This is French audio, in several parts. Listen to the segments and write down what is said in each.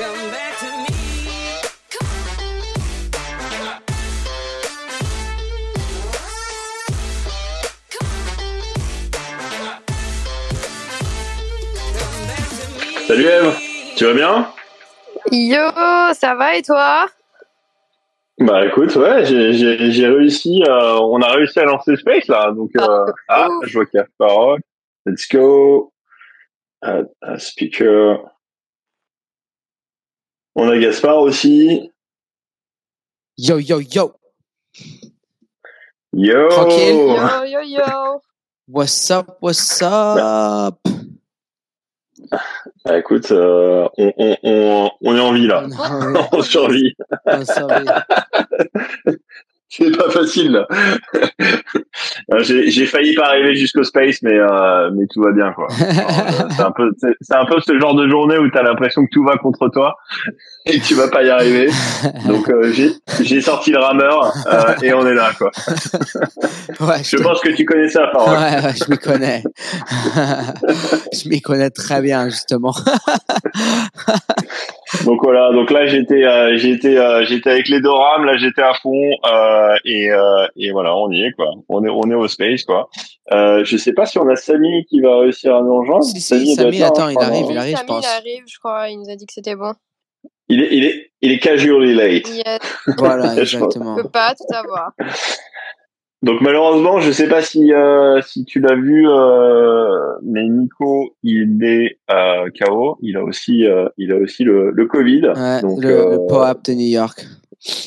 Salut Eve, tu vas bien? Yo, ça va et toi? Bah écoute, ouais, j'ai réussi, euh, on a réussi à lancer Space là, donc euh, ah, je vois qu'il y a Farok. Let's go. Uh, speaker. On a Gaspard aussi. Yo yo yo. Yo. Tranquille. Yo, yo, yo. What's up, what's up? Bah, écoute, euh, on, on, on, on, est en vie là. on survit. C'est pas facile là. j'ai failli pas arriver jusqu'au space, mais euh, mais tout va bien quoi. C'est un peu c'est un peu ce genre de journée où t'as l'impression que tout va contre toi et que tu vas pas y arriver. Donc euh, j'ai j'ai sorti le rameur euh, et on est là quoi. Ouais, je, pense que tu connais ça, Farok. Ouais, ouais, je m'y connais. je m'y connais très bien justement. Donc voilà, donc là j'étais euh, j'étais euh, j'étais avec les deux rames, là j'étais à fond euh, et euh, et voilà, on y est quoi. On est on est au space quoi. Euh, je sais pas si on a Samy qui va réussir à nous rejoindre. Si, si, Samy, attends, il arrive, il arrive, Samy, je pense. il arrive, je crois. Il nous a dit que c'était bon. Il est il est il est casually late. Yes. Voilà, Je pense. exactement. On peut pas tout avoir. Donc malheureusement, je sais pas si euh, si tu l'as vu, euh, mais Nico, il est euh, KO. Il a aussi euh, il a aussi le, le Covid. Ouais, donc le, le pop-up de New York.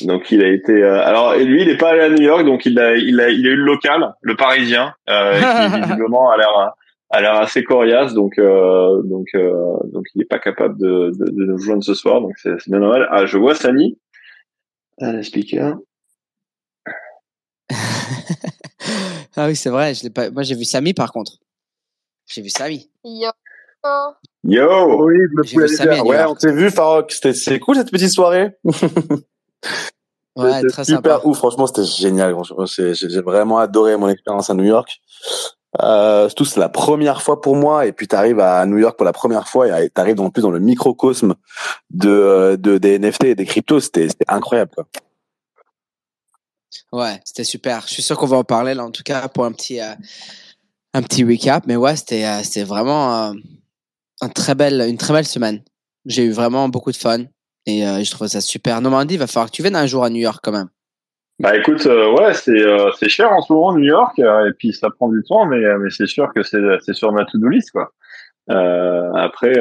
donc il a été. alors et lui, il est pas allé à New York, donc il a il a il a eu le local, le Parisien, qui visiblement a l'air a l'air assez coriace. Donc donc donc il est pas capable de de, de nous joindre ce soir. Donc c'est bien normal. Ah, je vois Samy. Speaker. Ah oui, c'est vrai. Je l'ai pas. Moi, j'ai vu Samy par contre. J'ai vu Samy. Yo. Yo. Oui, le J'ai poulet vu Samy Ouais, on s'est vu, Farok. C'était, c'est cool cette petite soirée. Ouais, C'était très super sympa. ouf. Franchement, c'était génial. J'ai vraiment adoré mon expérience à New York. Euh, surtout, c'est la première fois pour moi. Et puis, tu arrives à New York pour la première fois et tu arrives en plus dans le microcosme de, de des NFT et des cryptos. C'était c'était incroyable. Quoi. Ouais, c'était super. Je suis sûr qu'on va en parler là, en tout cas, pour un petit, euh, un petit recap. Mais ouais, c'était, euh, vraiment euh, un très belle, une très belle semaine. J'ai eu vraiment beaucoup de fun et euh, je trouve ça super. Normandie, il va falloir que tu viennes un jour à New York quand même. Bah écoute, euh, ouais, c'est cher en ce moment New York et puis ça prend du temps, mais mais c'est sûr que c'est sur ma to-do list quoi. Après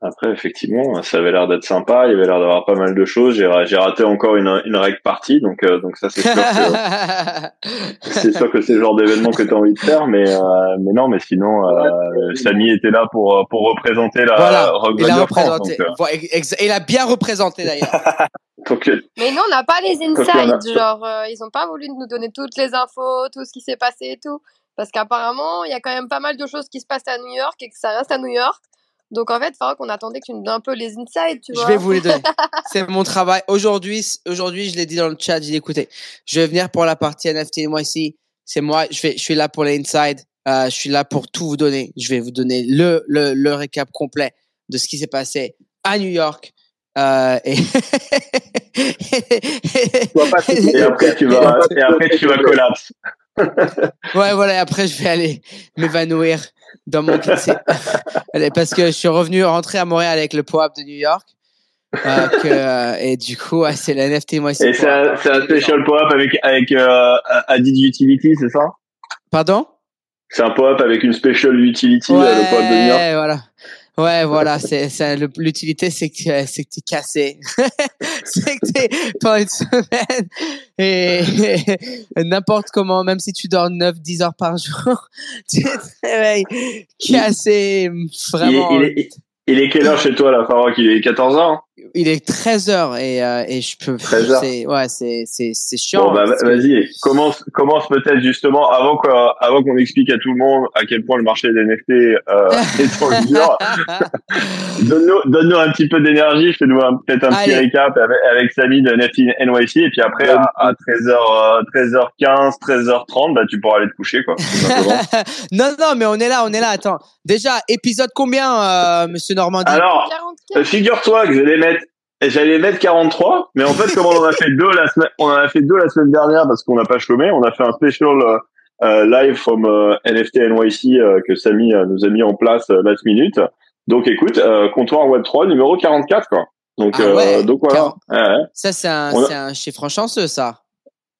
après effectivement, ça avait l'air d'être sympa, il y avait l'air d'avoir pas mal de choses. J'ai ra- j'ai raté encore une une reg partie, donc euh, donc ça c'est sûr que c'est sûr que c'est le genre d'événement que tu as envie de faire, mais euh, mais non, mais sinon euh, Samy était là pour pour représenter la voilà, Rock il a de France, représenté. donc, euh, il a bien représenté d'ailleurs. Mais nous, on n'a pas les insides. Genre, euh, ils ont pas voulu nous donner toutes les infos, tout ce qui s'est passé et tout. Parce qu'apparemment, il y a quand même pas mal de choses qui se passent à New York et que ça reste à New York. Donc, en fait, il qu'on attendait que tu nous donnes un peu les insides, tu Je vois. vais vous les donner. C'est mon travail. Aujourd'hui, aujourd'hui, je l'ai dit dans le chat, j'ai dit, écoutez, je vais venir pour la partie NFT, moi ici. C'est moi, je, vais, je suis là pour les inside. Euh, je suis là pour tout vous donner. Je vais vous donner le, le, le récap complet de ce qui s'est passé à New York. Euh, et... et après tu vas et après tu vas collapse. Ouais, voilà, après, je vais aller m'évanouir dans mon Allez, Parce que je suis revenu, rentré à Montréal avec le POAP de New York. Euh, que, euh, et du coup, ouais, c'est la NFT, moi, Et c'est un, special pop-up avec, avec euh, Added Utility, c'est ça? Pardon? C'est un pop-up avec une special utility, euh, le pop-up de New York. Ouais, voilà. Ouais, voilà, c'est, c'est, l'utilité, c'est que, c'est que t'es cassé. c'est que t'es pendant une semaine et, et n'importe comment, même si tu dors 9, 10 heures par jour, tu te réveilles cassé, Il est, vraiment. il, est, il est quelle heure chez toi, là, Farok Il est 14 heures hein il est 13h et, euh, et je peux. 13h. c'est- Ouais, c'est, c'est, c'est chiant. Bon, bah, que- vas-y, commence, commence peut-être justement avant qu'on, avant qu'on explique à tout le monde à quel point le marché des NFT euh, est en dur. Donne-nous, donne-nous un petit peu d'énergie. Fais-nous un- peut-être un petit récap avec, avec Samy de NFT NYC et puis après à, à 13h, euh, 13h15, 13h30, bah tu pourras aller te coucher quoi. non, non, mais on est là, on est là. Attends. Déjà, épisode combien, euh, monsieur Normandie? Alors, 44. Euh, Figure-toi que j'allais mettre, j'allais mettre 43, mais en fait, comme on en a fait deux la semaine, on en a fait deux la semaine dernière parce qu'on n'a pas chômé, on a fait un special euh, euh, live from euh, NFT NYC euh, que Samy euh, nous a mis en place euh, last minute. Donc, écoute, euh, comptoir Web 3 numéro 44 quoi. Donc, Ah ouais, euh, donc voilà. Ouais, ouais. Ça, c'est un, a- c'est un chiffre chanceux, ça.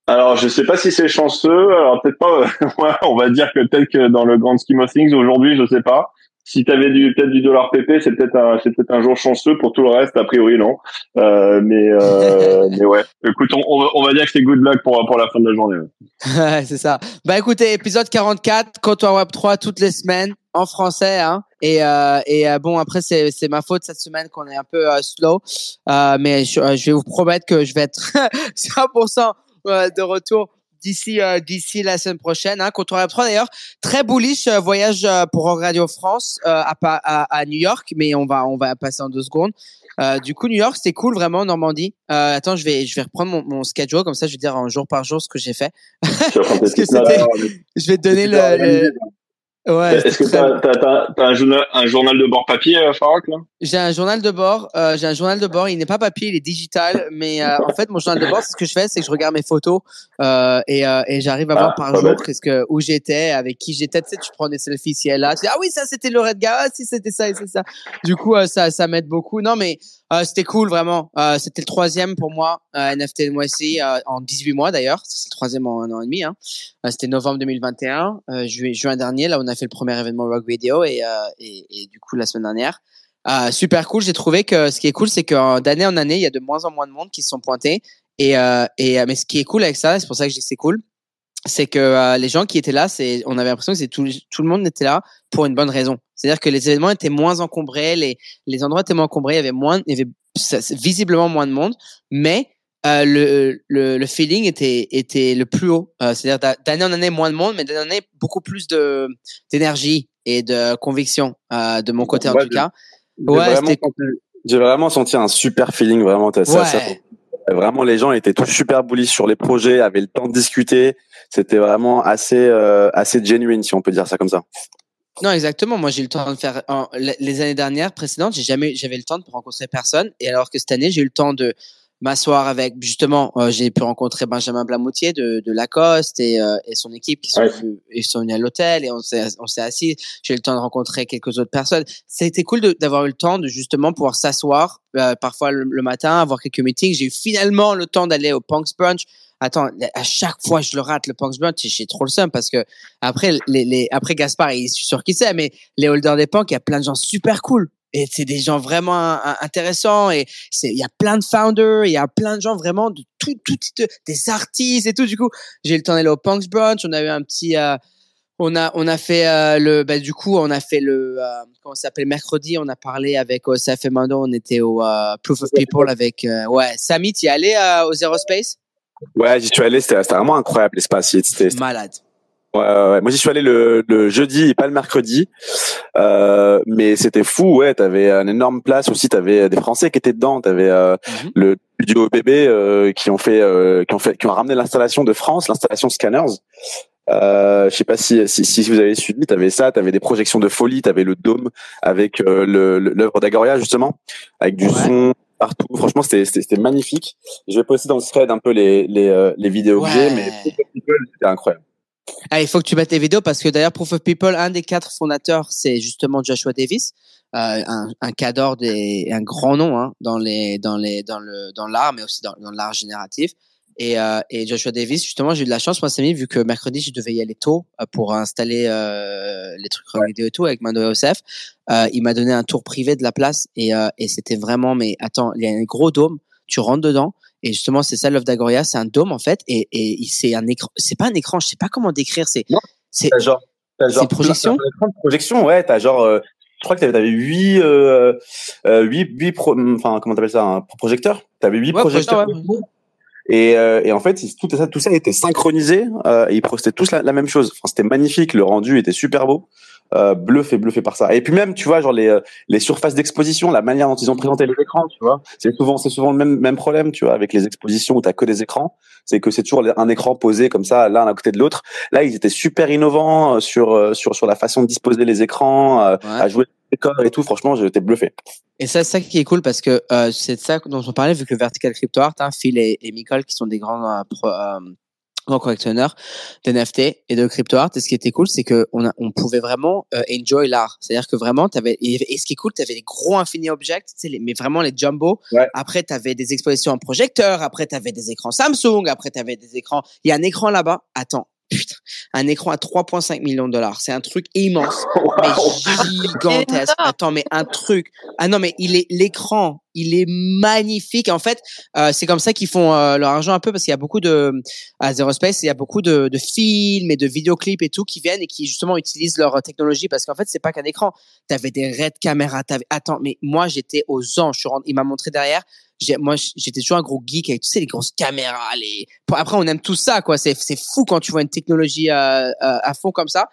Alors, je sais pas si c'est chanceux. Alors peut-être pas. ouais, on va dire que peut-être que dans le grand scheme of things aujourd'hui, je sais pas. Si tu avais du peut-être du dollar PP, c'est peut-être un c'est peut-être un jour chanceux. Pour tout le reste, a priori non. Euh, mais euh, mais ouais. Écoute, on, on va, on va dire que c'est good luck pour pour la fin de la journée. ouais. C'est ça. Bah écoutez, épisode 44, Comptoir Web 3 toutes les semaines en français. Hein. Et, euh, et euh, bon, après, c'est, c'est ma faute cette semaine qu'on est un peu euh, slow. Euh, mais je, je vais vous promettre que je vais être 100% euh, de retour d'ici euh, d'ici la semaine prochaine. Hein. Comptoir Web 3 d'ailleurs, très bullish euh, voyage euh, pour Radio France euh, à, à, à New York, mais on va on va passer en deux secondes. Euh, du coup, New York, c'était cool vraiment, Normandie. Euh, attends, je vais je vais reprendre mon, mon schedule comme ça, je vais dire un jour par jour ce que j'ai fait. Parce que Je vais te donner le, le- Ouais, Est-ce que t'as t'as un journal un journal de bord papier, euh, Farak j'ai un journal de bord. euh, j'ai un journal de bord. Il n'est pas papier, il est digital. Mais euh, en fait, mon journal de bord, c'est ce que je fais, c'est que je regarde mes photos euh, et, euh, et j'arrive à Ah, voir par jour qu'est-ce que où j'étais, avec qui j'étais. Tu sais, tu prends des selfies ici et là. Tu dis ah oui, ça c'était le Red Gars. Ah si c'était ça et c'est ça. Du coup, euh, ça ça m'aide beaucoup. Non mais euh, c'était cool vraiment. Euh, c'était le troisième pour moi euh, NFT mois-ci euh, en 18 mois d'ailleurs. C'est le troisième en un an et demi. Hein. Euh, c'était novembre 2021, euh, juin dernier. Là, on a fait le premier événement Rock Video et, et, du coup la semaine dernière. Super cool. J'ai trouvé que ce qui est cool, c'est que d'année en année, il y a de moins en moins de monde qui se sont pointés. Et, et mais ce qui est cool avec ça, c'est pour ça que je dis que c'est cool, c'est que les gens qui étaient là, c'est, on avait l'impression que tout, tout le monde était là pour une bonne raison. C'est-à-dire que les événements étaient moins encombrés, les, les endroits étaient moins encombrés, il y avait moins, il y avait ça- visiblement moins de monde, mais euh, le, le, le feeling était, était le plus haut. Euh, c'est-à-dire d'a- d'année en année moins de monde, mais d'année en année beaucoup plus d'énergie et de conviction euh, de mon côté en tout cas. J'ai Ouais, vraiment senti- J'ai vraiment senti un super feeling, vraiment. ça- Ouais. ça- vraiment, les gens étaient tous super bullish sur les projets, avaient le temps de discuter. C'était vraiment assez, assez genuine, si on peut dire ça comme ça. Non, exactement. Moi, j'ai eu le temps de faire en- les années dernières précédentes, j'ai jamais j'avais le temps de rencontrer personne et alors que cette année, j'ai eu le temps de m'asseoir avec justement euh, j'ai pu rencontrer Benjamin Blamoutier de, de Lacoste et, euh, et son équipe qui sont Ouais. venus, ils sont venus à l'hôtel et on s'est on s'est assis j'ai eu le temps de rencontrer quelques autres personnes c'était cool d'avoir eu le temps de justement pouvoir s'asseoir euh, parfois le, le matin avoir quelques meetings j'ai eu finalement le temps d'aller au Punks Brunch Attends, à chaque fois je le rate le Punks Brunch, j'ai trop le seum parce que après les, les après Gaspard, il- je suis sûr qu'il sait, mais les holders des Punks, il y a plein de gens super cool. Et c'est des gens vraiment intéressants et c'est il y a plein de founders, il y a plein de gens vraiment de tout tout de- des artistes et tout. Du coup, j'ai eu le temps d'aller au Punks Brunch, on a eu un petit euh, on a on a fait euh, le bah, du coup on a fait le euh, comment ça s'appelle mercredi on a parlé avec OSF et Mando on était au euh, Proof of People avec euh, ouais Samy tu y es allé euh, au Zero Space Ouais, j'y suis allé, c'était vraiment incroyable l'espace. C'était, c'était- malade Ouais, ouais, ouais. Moi, j'y suis allé le, le jeudi et pas le mercredi. Euh, mais c'était fou, ouais. T'avais une énorme place aussi. T'avais des Français qui étaient dedans. T'avais euh, Mhm. le studio bébé euh, qui ont fait, euh, qui ont fait, qui ont ramené l'installation de France, l'installation Scanners. Euh, je sais pas si, si, si vous avez suivi, t'avais ça, t'avais des projections de folie, t'avais le dôme avec euh, l'œuvre d'Agoria justement, avec du Ouais. son partout. Franchement, c'était magnifique. Je vais poster dans le thread un peu les les, euh, les vidéos que j'ai, Ouais. mais c'était incroyable. Ah, il faut que tu mettes les vidéos parce que d'ailleurs, Proof of People, un des quatre fondateurs, c'est justement Joshua Davis, euh, un, un cadre des, un grand nom hein, dans les, dans les, dans le, dans l'art, mais aussi dans, dans l'art génératif. Et, euh, et Joshua Davis, justement, j'ai eu de la chance, moi, Samy, vu que mercredi, je devais y aller tôt euh, pour installer euh, les trucs vidéo et tout avec Mando Osef. Euh, il m'a donné un tour privé de la place et, et c'était vraiment, mais attends, il y a un gros dôme, tu rentres dedans. Et justement, c'est ça l'œuvre d'Agoria, c'est un dôme en fait, et, c'est un écran. C'est pas un écran, je sais pas comment décrire. C'est c'est genre, C'est genre projection projection, ouais. T'as genre, je crois que t'avais, avais huit, euh, huit, huit pro, enfin, comment t'appelles ça, un projecteur? T'avais huit projecteurs. Et, euh, et, en fait, tout ça, tout ça était synchronisé. Euh, ils postaient tous la, la, même chose. Enfin, c'était magnifique. Le rendu était super beau. Euh, bluffé, bluffé par ça. Et puis même, tu vois, genre les, euh, les surfaces d'exposition, la manière dont ils ont présenté les écrans, tu vois, c'est souvent, c'est souvent le même, même problème, tu vois, avec les expositions où t'as que des écrans, c'est que c'est toujours un écran posé comme ça, l'un à côté de l'autre. Là, ils étaient super innovants euh, sur, euh, sur, sur la façon de disposer les écrans, à jouer et tout. Franchement, j'étais bluffé. Et ça, c'est ça qui est cool parce que euh, c'est ça dont on parlait, vu que Vertical Crypto Art, hein, Phil et, et Michael, qui sont des grands pro, grand collectionneur d'NFT et de crypto art. Et ce qui était cool, c'est que on, a, on pouvait vraiment euh, enjoy l'art. C'est-à-dire que vraiment, t'avais et, et ce qui est cool, tu avais les gros Infinity Objects, les, mais vraiment les jumbo. Ouais. Après, tu avais des expositions en projecteur. Après, tu avais des écrans Samsung. Après, tu avais des écrans. Il y a un écran là-bas. Attends, putain, un écran à 3,5 millions de dollars. C'est un truc immense, mais gigantesque. Attends, mais un truc. Ah non, mais il est l'écran, il est magnifique. En fait, euh, c'est comme ça qu'ils font euh, leur argent un peu parce qu'il y a beaucoup de à Zero Space, il y a beaucoup de, de, films et de vidéoclips et tout qui viennent et qui justement utilisent leur technologie parce qu'en fait, c'est pas qu'un écran. T'avais des red caméras. Attends, mais moi j'étais aux anges. Il m'a montré derrière moi j'étais toujours un gros geek avec tu sais les grosses caméras les après on aime tout ça quoi c'est c'est fou quand tu vois une technologie à, à, à fond comme ça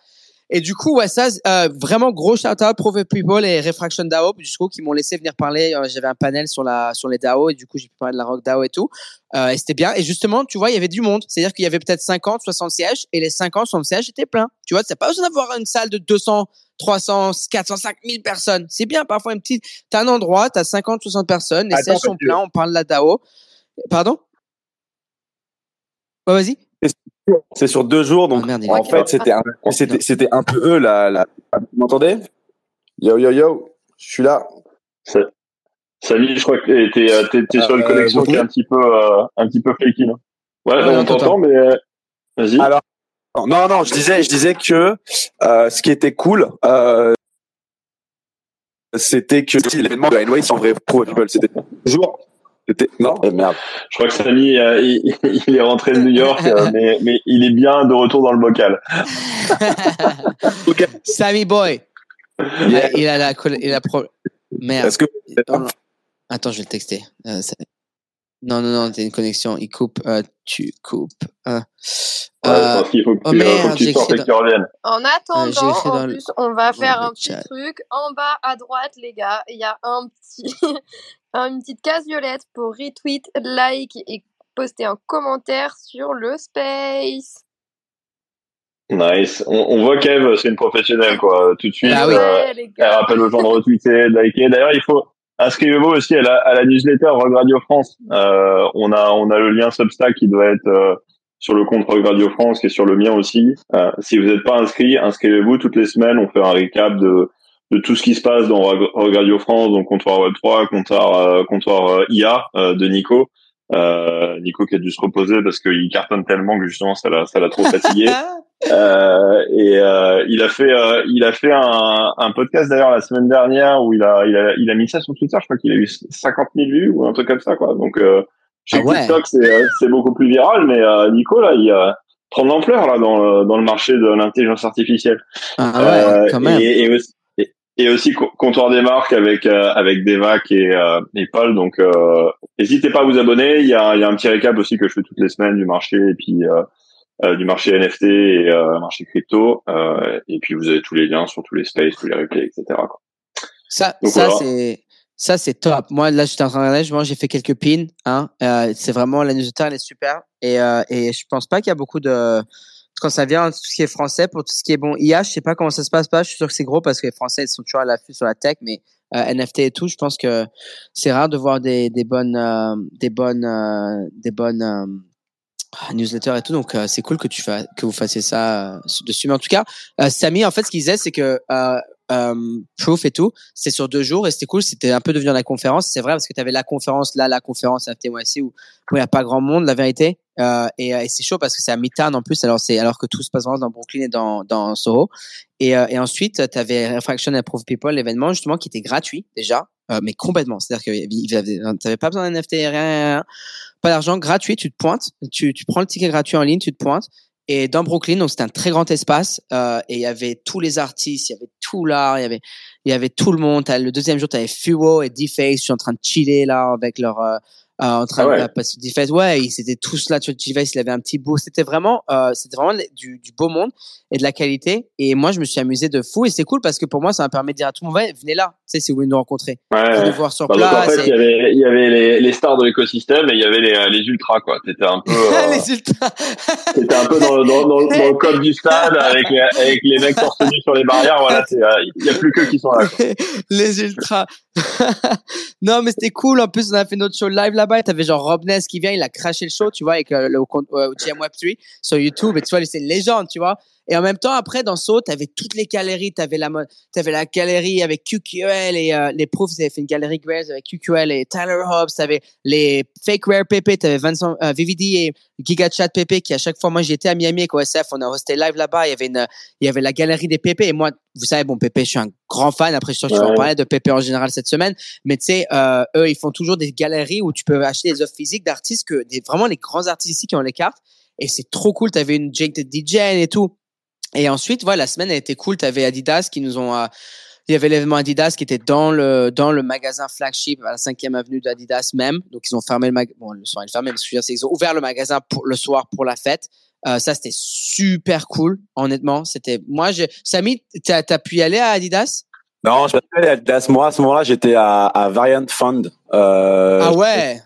et du coup, ouais, ça, euh, vraiment gros shout out Prove People et Refraction DAO, jusqu'au qui m'ont laissé venir parler. Euh, J'avais un panel sur la sur les DAO et du coup, j'ai pu parler de la Rock DAO et tout. Euh, et c'était bien. Et justement, tu vois, il y avait du monde. C'est-à-dire qu'il y avait peut-être 50, 60 sièges et les 50, 60 sièges étaient pleins. Tu vois, c'est pas besoin d'avoir une salle de 200, 300, 400, 5000 personnes. C'est bien. Parfois, une petite, t'as un endroit, t'as 50, 60 personnes, les sièges sont pleins, on parle de la DAO. Pardon? Ouais, vas-y. C'est sur deux jours, donc ah, en fait c'était un, c'était c'était un peu eux la, la... Vous m'entendez? Yo yo yo, je suis là. Salut, je crois que t'es t'es, t'es sur une euh, connexion qui est un petit peu euh, un petit peu flaky. Ouais, ouais, on t'entend, mais euh, vas-y. Alors non non, je disais je disais que euh, ce qui était cool. c'était que l'événement de Anyway en vrai pro c'était toujours non, eh, merde. Je crois que Samy, euh, il, est rentré de New York, euh, mais, mais, il est bien de retour dans le bocal. Sammy Boy. Il a la, il a pro... Merde. Est-ce que Attends, je vais le texter. Euh, non, non, non, t'as une connexion. Il coupe, euh, tu coupes. Euh, euh, il faut que oh merde, j'ai écrit dans... En attendant, en plus, on va faire un petit truc. En bas à droite, les gars, il y a un petit, une petite case violette pour retweet, like et poster un commentaire sur le space. Nice. On, on voit qu'Eve, c'est une professionnelle, quoi. Tout de suite, ah euh, elle rappelle aux gens de retweeter, de liker. D'ailleurs, il faut inscrivez-vous aussi à la, newsletter Rock Radio France. Euh, on a on a le lien Substack qui doit être euh, sur le compte Rock Radio France, qui est sur le mien aussi. Euh, si vous n'êtes pas inscrit, inscrivez-vous toutes les semaines. On fait un récap de de tout ce qui se passe dans Radio France, donc comptoir Web 3, comptoir, euh, comptoir euh, IA euh, de Nico. Euh, Nico qui a dû se reposer parce qu'il cartonne tellement que justement ça l'a ça l'a trop fatigué. euh, et euh, il a fait il a fait un, un podcast d'ailleurs la semaine dernière où il a il a il a mis ça sur Twitter. Je crois qu'il a eu 50 000 vues ou un truc comme ça quoi. Donc chez ah TikTok c'est c'est beaucoup plus viral, mais Nico là il prend de l'ampleur là dans le, dans le marché de l'intelligence artificielle. Ah ouais, quand même. Et, et, et aussi comptoir des marques avec euh, avec Devac et, euh, et Paul. Donc euh, n'hésitez pas à vous abonner. Il y a, il y a un petit récap aussi que je fais toutes les semaines du marché et puis euh, du marché NFT et marché crypto. et puis vous avez tous les liens sur tous les spaces, tous les replays, etc. Quoi. Ça, ça c'est ça c'est top. Moi là j'étais en train de regarder, moi j'ai fait quelques pins. Hein. c'est vraiment la newsletter elle est super et et je pense pas qu'il y a beaucoup de quand ça vient tout ce qui est français pour tout ce qui est bon IA je sais pas comment ça se passe pas je suis sûr que c'est gros parce que les français ils sont toujours à l'affût sur la tech mais euh, NFT et tout je pense que c'est rare de voir des, des bonnes euh, des bonnes euh, des bonnes euh, newsletters et tout donc c'est cool que tu fasses que vous fassiez ça dessus mais en tout cas Samy en fait ce qu'il disait c'est que euh, Proof et tout, c'est sur deux jours et c'était cool. C'était un peu devenu la conférence. C'est vrai parce que tu avais la conférence là, la conférence FTYC où il n'y a pas grand monde, la vérité. Euh, et, et c'est chaud parce que c'est à Midtown en plus, alors c'est alors que tout se passe vraiment dans Brooklyn et dans, dans Soho. Et, euh, et ensuite, tu avais Refraction and Proof People, l'événement justement qui était gratuit déjà, euh, mais complètement. C'est-à-dire que tu n'avais pas besoin d'un NFT, rien, rien, pas d'argent, gratuit. Tu te pointes, tu, tu prends le ticket gratuit en ligne, tu te pointes et dans Brooklyn, donc c'était un très grand espace euh, et il y avait tous les artistes, il y avait tout l'art, il y avait Il y avait tout le monde. Le deuxième jour, tu avais et D-Face. Je suis en train de chiller là avec leur, euh, euh, en train Ah ouais. de parce que D-Face, ouais, ils étaient tous là. Vois, D-Face, il avait un petit beau. C'était vraiment, euh, c'était vraiment du, du beau monde et de la qualité. Et moi, je me suis amusé de fou. Et c'est cool parce que pour moi, ça m'a permis de dire à tout le monde, venez là. Tu sais, si vous voulez nous rencontrer, Ouais, voir sur Bah, donc, en place. fait, il y avait, il y avait les, les stars de l'écosystème et il y avait les, les ultras, quoi. T'étais un peu, euh, les ultras. t'étais un peu dans, le- dans, dans, dans le code du stade avec, les- avec les mecs torse sur les barrières. Voilà, euh, il y a plus que qui sont là. quoi. les ultras. non, mais c'était cool. En plus, on a fait notre show live là-bas. T'avais genre Rob Ness qui vient, il a craché le show, tu vois, avec euh, le euh, GM Web3 sur YouTube. Et tu vois, c'est une légende, tu vois. Et en même temps, après, dans Saut, t'avais toutes les galeries. T'avais la, t'avais la galerie avec QQL et euh, les Proofs. Ils avaient fait une galerie Grails avec QQL et Tyler Hobbs. T'avais les Fake Rare PP. T'avais Vincent, euh, VVD et Giga Chat PP qui, à chaque fois, moi, j'étais à Miami avec OSF. On a hosté live là-bas. Il y avait une, il y avait la galerie des PP. Et moi, vous savez, bon, PP, je suis un grand fan. Après, je suis sûr que tu vas en Ouais. parler de PP en général cette semaine. Mais tu sais, euh, eux, ils font toujours des galeries où tu peux acheter des œuvres physiques d'artistes que des, vraiment les grands artistes ici qui ont les cartes. Et c'est trop cool. T'avais une Jake DJ et tout. Et ensuite, voilà, la semaine a été cool. T'avais Adidas qui nous ont, euh, il y avait l'événement Adidas qui était dans le dans le magasin flagship à la 5e avenue d'Adidas même. Donc ils ont fermé le magasin. Bon, le soir ils fermé, mais ce que je veux dire, c'est qu'ils ont ouvert le magasin pour le soir pour la fête. Euh, ça c'était super cool, honnêtement. C'était moi, je, Samy, t'as as pu y aller à Adidas Non, je suis pas allé à Adidas. Moi, à ce moment-là, j'étais à, à Variant Fund. Euh, Ah ouais.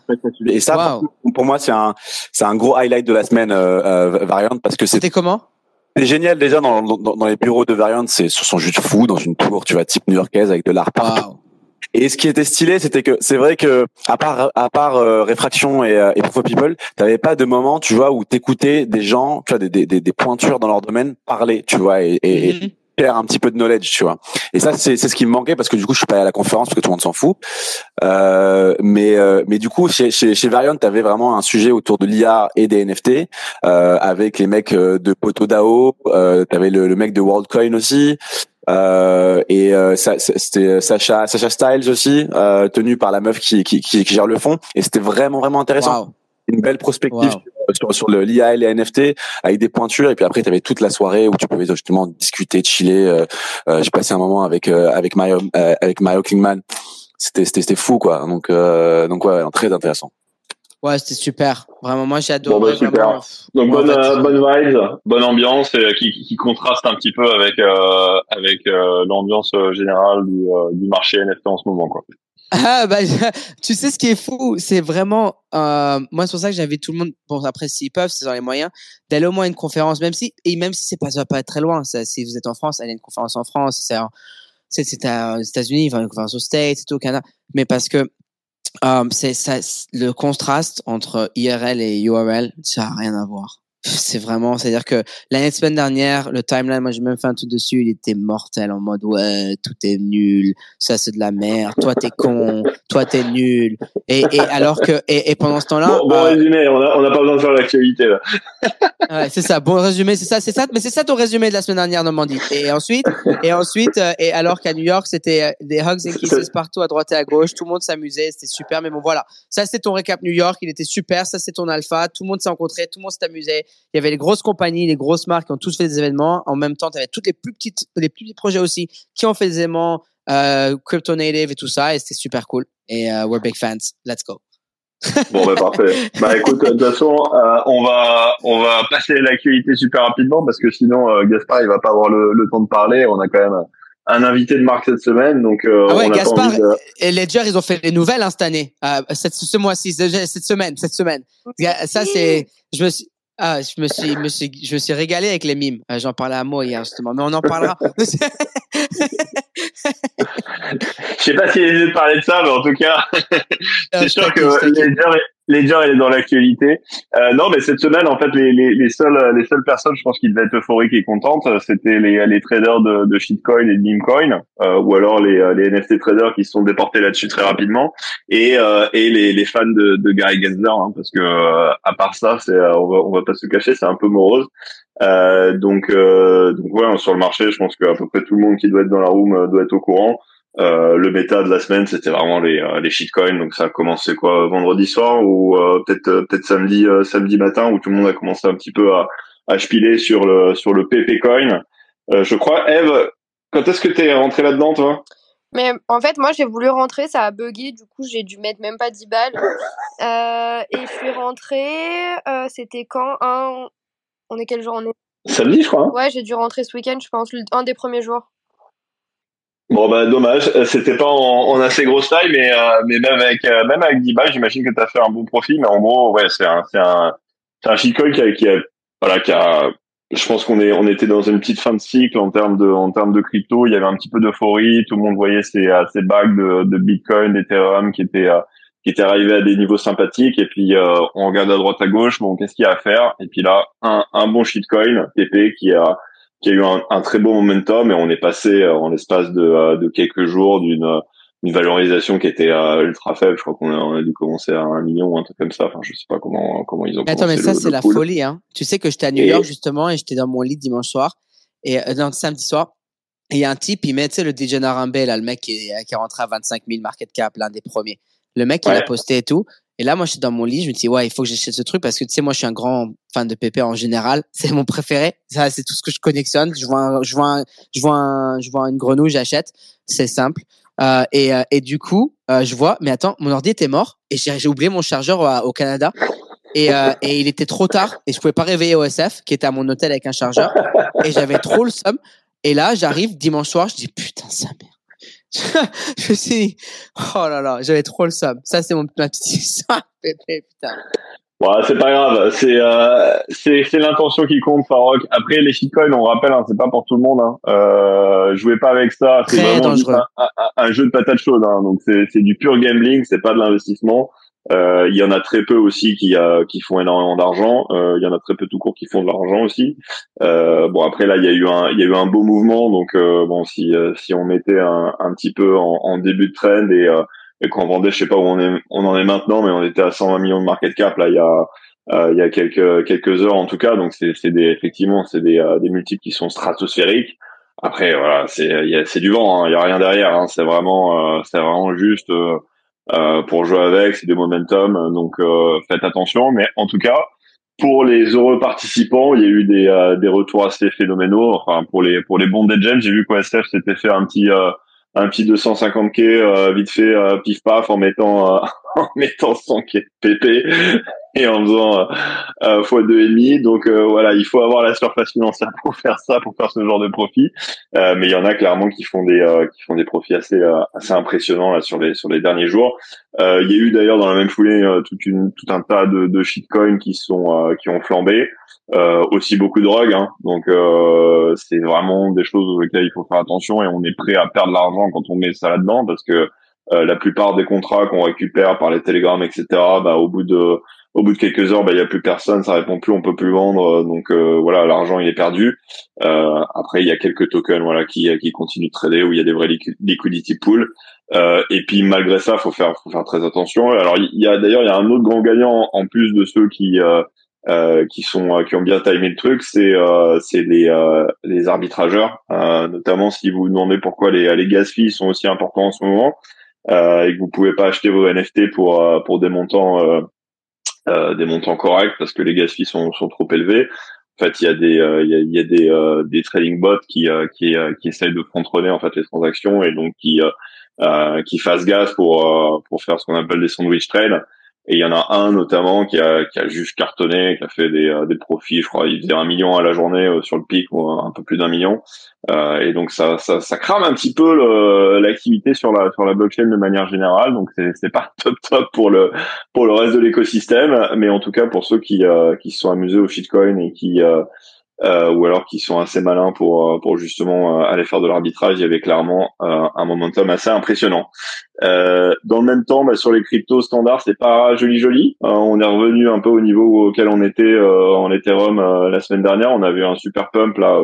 Et ça, Wow. pour, moi, c'est un, c'est un gros highlight de la semaine, euh, euh, Variant, parce que C'était comment c'est génial déjà dans, dans, dans les bureaux de Variant, c'est ce sont juste fous dans une tour, tu vois, type new-yorkaise avec de l'art. Wow. Et ce qui était stylé, c'était que c'est vrai que à part à part euh, réfraction et, euh, et Proof of People, t'avais pas de moment, tu vois, où t'écoutais des gens, tu vois, des, des, des, pointures dans leur domaine parler, tu vois, et, et, et Mhm. Un petit peu de knowledge, tu vois. Et ça, c'est c'est ce qui me manquait parce que du coup, je suis pas allé à la conférence parce que tout le monde s'en fout. Euh, mais euh, mais du coup, chez chez, chez Variant, t'avais vraiment un sujet autour de l'IA et des NFT euh, avec les mecs euh, de Potodao, euh, t'avais le, le mec de WorldCoin aussi. Euh, et euh, c'était Sacha Sacha Styles aussi euh, tenu par la meuf qui, qui qui gère le fond et c'était vraiment vraiment intéressant. Une belle prospective Wow. sur, sur le l'IA et les NFT avec des pointures et puis après tu avais toute la soirée où tu pouvais justement discuter chiller euh, euh, j'ai passé un moment avec euh, avec Mario euh, avec Mario Klingman c'était c'était c'était fou quoi donc euh, donc ouais, très intéressant Ouais, c'était super. Vraiment, moi j'ai adoré. Bon, bah, super. vraiment. Donc Ouais, en bonne, fait, euh, bonne vibes, bonne ambiance et, qui, qui contraste un petit peu avec euh, avec euh, l'ambiance générale du, euh, du marché NFT en ce moment quoi. Ah, bah, tu sais ce qui est fou, c'est vraiment, euh, moi c'est pour ça que j'invite tout le monde, bon après s'ils peuvent, c'est dans les moyens, d'aller au moins à une conférence, même si, et même si c'est pas, ça va pas être très loin, ça, si vous êtes en France, allez à une conférence en France, c'est c'est c'est aux États-Unis, une conférence aux States, tout au Canada, mais parce que euh, c'est ça, le contraste entre IRL et URL, ça a rien à voir. C'est vraiment, c'est-à-dire que l'année semaine dernière, le timeline, moi j'ai même fait un truc dessus, il était mortel en mode ouais, tout est nul, ça c'est de la merde, toi t'es con, toi t'es nul. Et, et alors que, et, et pendant ce temps-là, Bon, bon euh, résumé, on a on a pas besoin de faire l'actualité là. Ouais, c'est ça. Bon résumé, c'est ça, c'est ça. Mais c'est ça ton résumé de la semaine dernière, Normandie. Et ensuite, et ensuite, euh, et alors qu'à New York, c'était euh, des hugs and kisses partout à droite et à gauche. Tout le monde s'amusait, c'était super. Mais bon, voilà. Ça, c'est ton récap New York. Il était super. Ça, c'est ton alpha. Tout le monde s'est rencontré, tout le monde s'est amusé. Il y avait les grosses compagnies, les grosses marques qui ont tous fait des événements. En même temps, tu avais toutes les plus petites, les plus petits projets aussi qui ont fait des événements euh, crypto native et tout ça. Et c'était super cool. Et euh, we're big fans. Let's go. Bon bah parfait. Bah écoute, de toute façon, euh, on va on va passer à l'actualité super rapidement parce que sinon euh, Gaspard il va pas avoir le, le temps de parler. On a quand même un invité de marque cette semaine, donc euh, Ah ouais, on a pas Gaspard, envie de... et Ledger, ils ont fait les nouvelles hein, cette année, euh, cette, ce mois-ci, ce- cette semaine, cette semaine. Ça, c'est, je me suis, ah, je me suis, me suis, je me suis régalé avec les mimes. Euh, J'en parlais à moi hier justement, mais on en parlera. Je sais pas s'il est mieux de parler de ça, mais en tout cas, c'est sûr que t'inquiète. Ledger, il est dans l'actualité. Euh, non, mais cette semaine, en fait, les, les, les seules les seules personnes, je pense, qui devaient être euphoriques et contentes, euh, c'était les, les traders de, de shitcoin et de memecoin, euh, ou alors les, euh, les NFT traders qui se sont déportés là-dessus très rapidement, et euh, et les, les fans de, de Gary Gensler, hein, parce que euh, à part ça, c'est on va on va pas se cacher, c'est un peu morose. Donc donc ouais, sur le marché, je pense qu'à peu près tout le monde qui doit être dans la room doit être au courant. Euh, le méta de la semaine, c'était vraiment les euh, les shitcoins. Donc ça a commencé quoi vendredi soir ou euh, peut-être peut-être samedi euh, samedi matin où tout le monde a commencé un petit peu à à sur le sur le PP coin. Je crois Eve, quand est-ce que t'es rentré là-dedans toi? Mais en fait, moi, j'ai voulu rentrer, ça a bugué, du coup, j'ai dû mettre même pas 10 balles. Et je suis rentrée, c'était quand? On est quel jour? On est Samedi, je crois. Hein Ouais, j'ai dû rentrer ce week-end, je pense, un des premiers jours. Bon bah dommage, c'était pas en, en, assez grosse taille, mais euh, mais même avec euh, même avec 10 balles, j'imagine que tu as fait un bon profit, mais en gros ouais c'est un c'est un c'est un shitcoin qui a, qui a voilà qui a je pense qu'on est on était dans une petite fin de cycle en termes de en termes de crypto, il y avait un petit peu d'euphorie, tout le monde voyait ces ces bagues de, de Bitcoin, d'Ethereum qui étaient qui étaient arrivés à des niveaux sympathiques. Et puis euh, on regarde à droite à gauche, bon qu'est-ce qu'il y a à faire? Et puis là un un bon shitcoin PP qui a qui a eu un, un, très beau momentum et on est passé euh, en l'espace de, euh, de quelques jours d'une euh, une valorisation qui était ultra faible. Je crois qu'on a, on a dû commencer à un million ou un truc comme ça. Enfin, je sais pas comment comment ils ont. Attends, mais ça c'est la folie, hein. Tu sais que j'étais à New York justement et j'étais dans mon lit dimanche soir et euh, non, samedi soir. Et il y a un type, il met, tu sais, le DJ Narambé, là, le mec qui est, qui est rentré à 25 000 market cap, l'un des premiers. Le mec, il a posté et tout. Et là, moi, je suis dans mon lit, je me dis, ouais, il faut que j'achète ce truc parce que, tu sais, moi, je suis un grand fan de PP en général. C'est mon préféré. Ça, c'est tout ce que je connectionne. Je vois, un, je vois, un, je vois, un, je vois une grenouille, j'achète. C'est simple. Euh, et, euh, et du coup, euh, je vois, mais attends, mon ordi était mort et j'ai oublié mon chargeur au, au Canada. Et, euh, et il était trop tard et je pouvais pas réveiller OSF qui était à mon hôtel avec un chargeur et j'avais trop le somme. Et là, j'arrive dimanche soir, je dis putain, sa mère je me suis dit, oh là là, j'avais trop le somme. Ça, c'est mon ma petite histoire, putain. C'est pas grave, c'est euh, c'est c'est l'intention qui compte, Farok. Après les shitcoins, on rappelle, hein, c'est pas pour tout le monde. Hein. Euh, jouez pas avec ça, c'est vraiment un, un, un, jeu de patate chaude. Hein. Donc c'est c'est du pur gambling, c'est pas de l'investissement. Euh, il y en a très peu aussi qui, euh, qui font énormément d'argent. Euh, il y en a très peu tout court qui font de l'argent aussi. bon après là il y a eu un il y a eu un beau mouvement donc bon si si on mettait un, un petit peu en, en, début de trend et, et qu'on vendait je sais pas où on est on en est maintenant mais on était à 120 millions de market cap là il y a il y a quelques quelques heures en tout cas donc c'est c'est des effectivement c'est des des multiples qui sont stratosphériques. Après voilà c'est c'est du vent hein, il y a rien derrière hein, c'est vraiment c'est vraiment juste euh, pour jouer avec, c'est des momentum, donc euh, faites attention. Mais en tout cas, pour les heureux participants, il y a eu des, euh, des retours assez phénoménaux. Enfin, pour les pour les bons dead j'ai vu qu'OSF s'était fait un petit un petit 250k vite fait pif paf en mettant en mettant 100k PP et en faisant euh, fois deux et demi. Donc euh, voilà, il faut avoir la surface financière pour faire ça, pour faire ce genre de profit. Euh, mais il y en a clairement qui font des euh, qui font des profits assez assez impressionnants là sur les sur les derniers jours. il y a eu d'ailleurs dans la même foulée une tout un tas de, de shitcoins qui sont qui ont flambé. aussi beaucoup de drogues, hein. donc c'est vraiment des choses auxquelles il faut faire attention et on est prêt à perdre l'argent quand on met ça là-dedans parce que la plupart des contrats qu'on récupère par les télégrammes, etc., bah, au bout de au bout de quelques heures, bah, il y a plus personne, ça répond plus, on peut plus vendre, euh, donc euh, voilà, l'argent il est perdu. Euh, après, il y a quelques tokens, voilà, qui qui continuent de trader où il y a des vrais liquidity pools. Euh, et puis malgré ça, faut faire faut faire très attention. Alors il y a d'ailleurs il y a un autre grand gagnant en plus de ceux qui euh, qui sont qui ont bien timé le truc, c'est c'est les les arbitrageurs, notamment si vous vous demandez pourquoi les les gas fees sont aussi importants en ce moment et que vous pouvez pas acheter vos NFT pour pour des montants euh, des montants corrects parce que les gas fees sont, sont trop élevés. En fait, il y a des euh, il y a, il y a des euh, des trading bots qui qui qui essayent de contrôler en fait les transactions et donc qui qui fassent gaz pour pour faire ce qu'on appelle des sandwich trades et il y en a un notamment qui a, qui a juste cartonné, qui a fait des, euh, des profits, je crois, il faisait un million à la journée euh, sur le pic, ou un peu plus d'un million. Euh, et donc ça, ça, ça, crame un petit peu l'activité sur la sur la blockchain de manière générale. Donc c'est pas top top pour le pour le reste de l'écosystème, mais en tout cas pour ceux qui euh, qui se sont amusés au shitcoin et qui euh, ou alors qui sont assez malins pour euh, pour justement euh, aller faire de l'arbitrage. Il y avait clairement euh, un momentum assez impressionnant. dans le même temps, bah, sur les cryptos standards, c'est pas joli joli. on est revenu un peu au niveau auquel on était en Ethereum la semaine dernière. On avait un super pump là.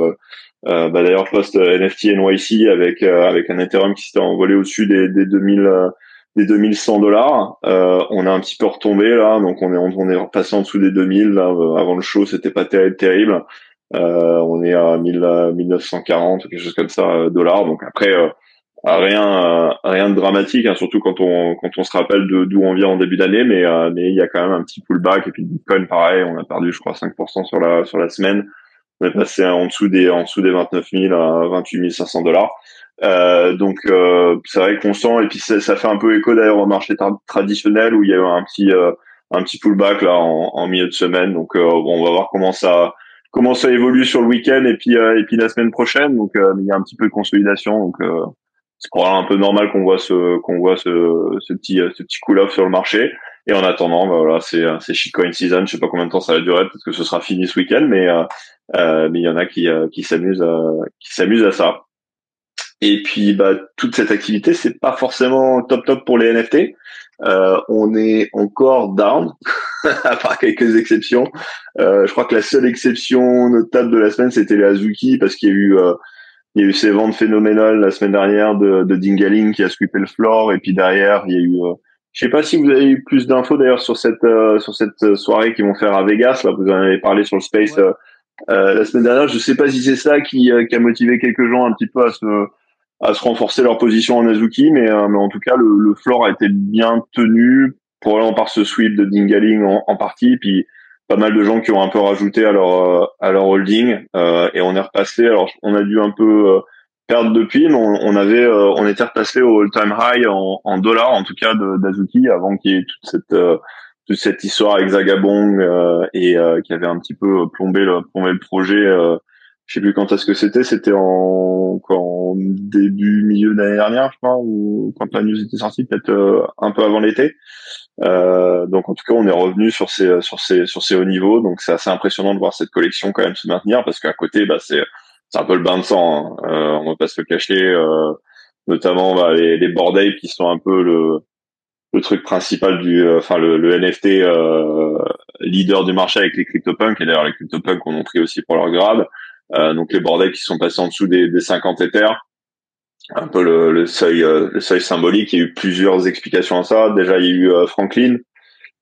bah, D'ailleurs, post NFT NYC avec avec un Ethereum qui s'était envolé au-dessus des, des 2000 des 2100 dollars. Euh, on a un petit peu retombé là, donc on est on est repassé en dessous des 2000 là. Avant le show, c'était pas terrible, terrible. Euh, on est à 1000, 1940 quelque chose comme ça euh, dollars. Donc après euh, rien rien de dramatique, hein, surtout quand on quand on se rappelle de d'où on vient en début d'année, mais mais il y a quand même un petit pullback et puis Bitcoin pareil, on a perdu je crois 5% sur la sur la semaine. On est passé en dessous des en dessous des 29 000 à 28 500 dollars. donc c'est vrai qu'on sent et puis ça, fait un peu écho d'ailleurs au marché traditionnel où il y a eu un petit un petit pullback là en, en milieu de semaine. Donc on va voir comment ça comment ça évolue sur le week-end et puis et puis la semaine prochaine. Donc il y a un petit peu de consolidation. Donc c'est probablement un peu normal qu'on voit ce qu'on voit ce, ce petit ce petit cool off sur le marché. Et en attendant, bah voilà, c'est c'est shitcoin season. Je sais pas combien de temps ça va durer, peut-être que ce sera fini ce week-end, mais euh, euh mais il y en a qui euh, qui s'amusent à, qui s'amusent à ça. Et puis bah toute cette activité, c'est pas forcément top top pour les NFT. Euh, on est encore down, à part quelques exceptions. Euh, je crois que la seule exception notable de la semaine, c'était les Azuki, parce qu'il y a eu euh, il y a eu ces ventes phénoménales la semaine dernière de, de Dingaling qui a sweepé le floor, et puis derrière, il y a eu je sais pas si vous avez eu plus d'infos d'ailleurs sur cette euh, sur cette soirée qu'ils vont faire à Vegas. Là, vous en avez parlé sur le Space euh, euh, la semaine dernière. Je sais pas si c'est ça qui, qui a motivé quelques gens un petit peu à se à se renforcer leur position en Azuki, mais mais en tout cas le, le floor a été bien tenu probablement par ce sweep de Dingaling en, en partie, puis pas mal de gens qui ont un peu rajouté à leur à leur holding et on est repassé. Alors on a dû un peu perdre depuis, mais on, avait, euh, on était repassé au all-time high en, en, dollars, en tout cas d'Azuki, avant qu'il y ait toute cette euh, toute cette histoire avec Zagabong euh, et qui avait un petit peu plombé le plombé le projet. je sais plus quand est-ce que c'était, c'était en, en début milieu d'année dernière, je crois, ou quand la news était sortie, peut-être un peu avant l'été. Donc en tout cas, on est revenu sur ces sur ces sur ces hauts niveaux. Donc c'est assez impressionnant de voir cette collection quand même se maintenir parce qu'à côté, bah c'est c'est un peu le bain de sang. Hein. Euh, on va pas se le cacher. Euh, notamment bah, les, les qui sont un peu le, le truc principal du, euh, enfin le, le, NFT euh, leader du marché avec les CryptoPunks. Et d'ailleurs les CryptoPunks on a pris aussi pour leur grade. Euh, donc les board qui sont passés en dessous des, des 50 Ethers. Un peu le, le seuil, le seuil symbolique. Il y a eu plusieurs explications à ça. Déjà il y a eu Franklin.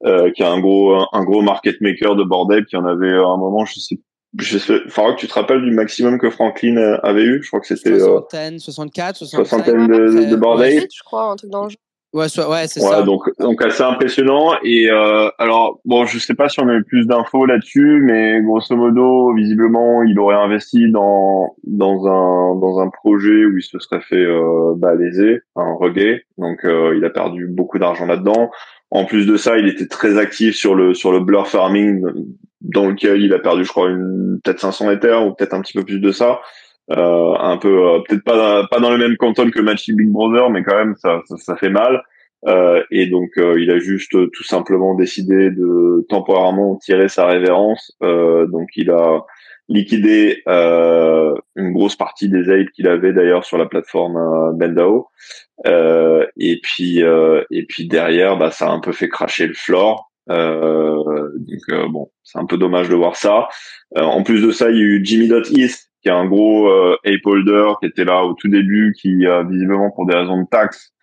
qui est un gros un gros market maker de board qui en avait à un moment je sais je sais, que tu te rappelles du maximum que Franklin euh, avait eu. Je crois que c'était soixantaine, 64, 65. Soixantaine de, de bordel. Je crois un truc dans le jeu. Ouais, ouais, c'est ouais, ça. Donc, donc assez impressionnant. Et euh, alors, bon, je sais pas si on a eu plus d'infos là-dessus, mais grosso modo, visiblement, il aurait investi dans dans un dans un projet où il se serait fait euh, balaiser, un reggae. Donc, euh, il a perdu beaucoup d'argent là-dedans. En plus de ça, il était très actif sur le sur le blur farming, dans lequel il a perdu, je crois, une peut-être 500 Ethers ou peut-être un petit peu plus de ça. Euh, un peu, euh, peut-être pas pas dans le même canton que Magic Big Brother, mais quand même, ça ça, ça fait mal. Euh, et donc, euh, il a juste tout simplement décidé de temporairement tirer sa révérence. Euh, donc, il a liquidé une grosse partie des apes qu'il avait d'ailleurs sur la plateforme Bendao. Euh, et puis euh, et puis derrière, bah, ça a un peu fait cracher le floor. Euh, donc bon, c'est un peu dommage de voir ça. en plus de ça, il y a eu Jimmy.East, qui est un gros ape holder qui était là au tout début, qui visiblement pour des raisons de taxes,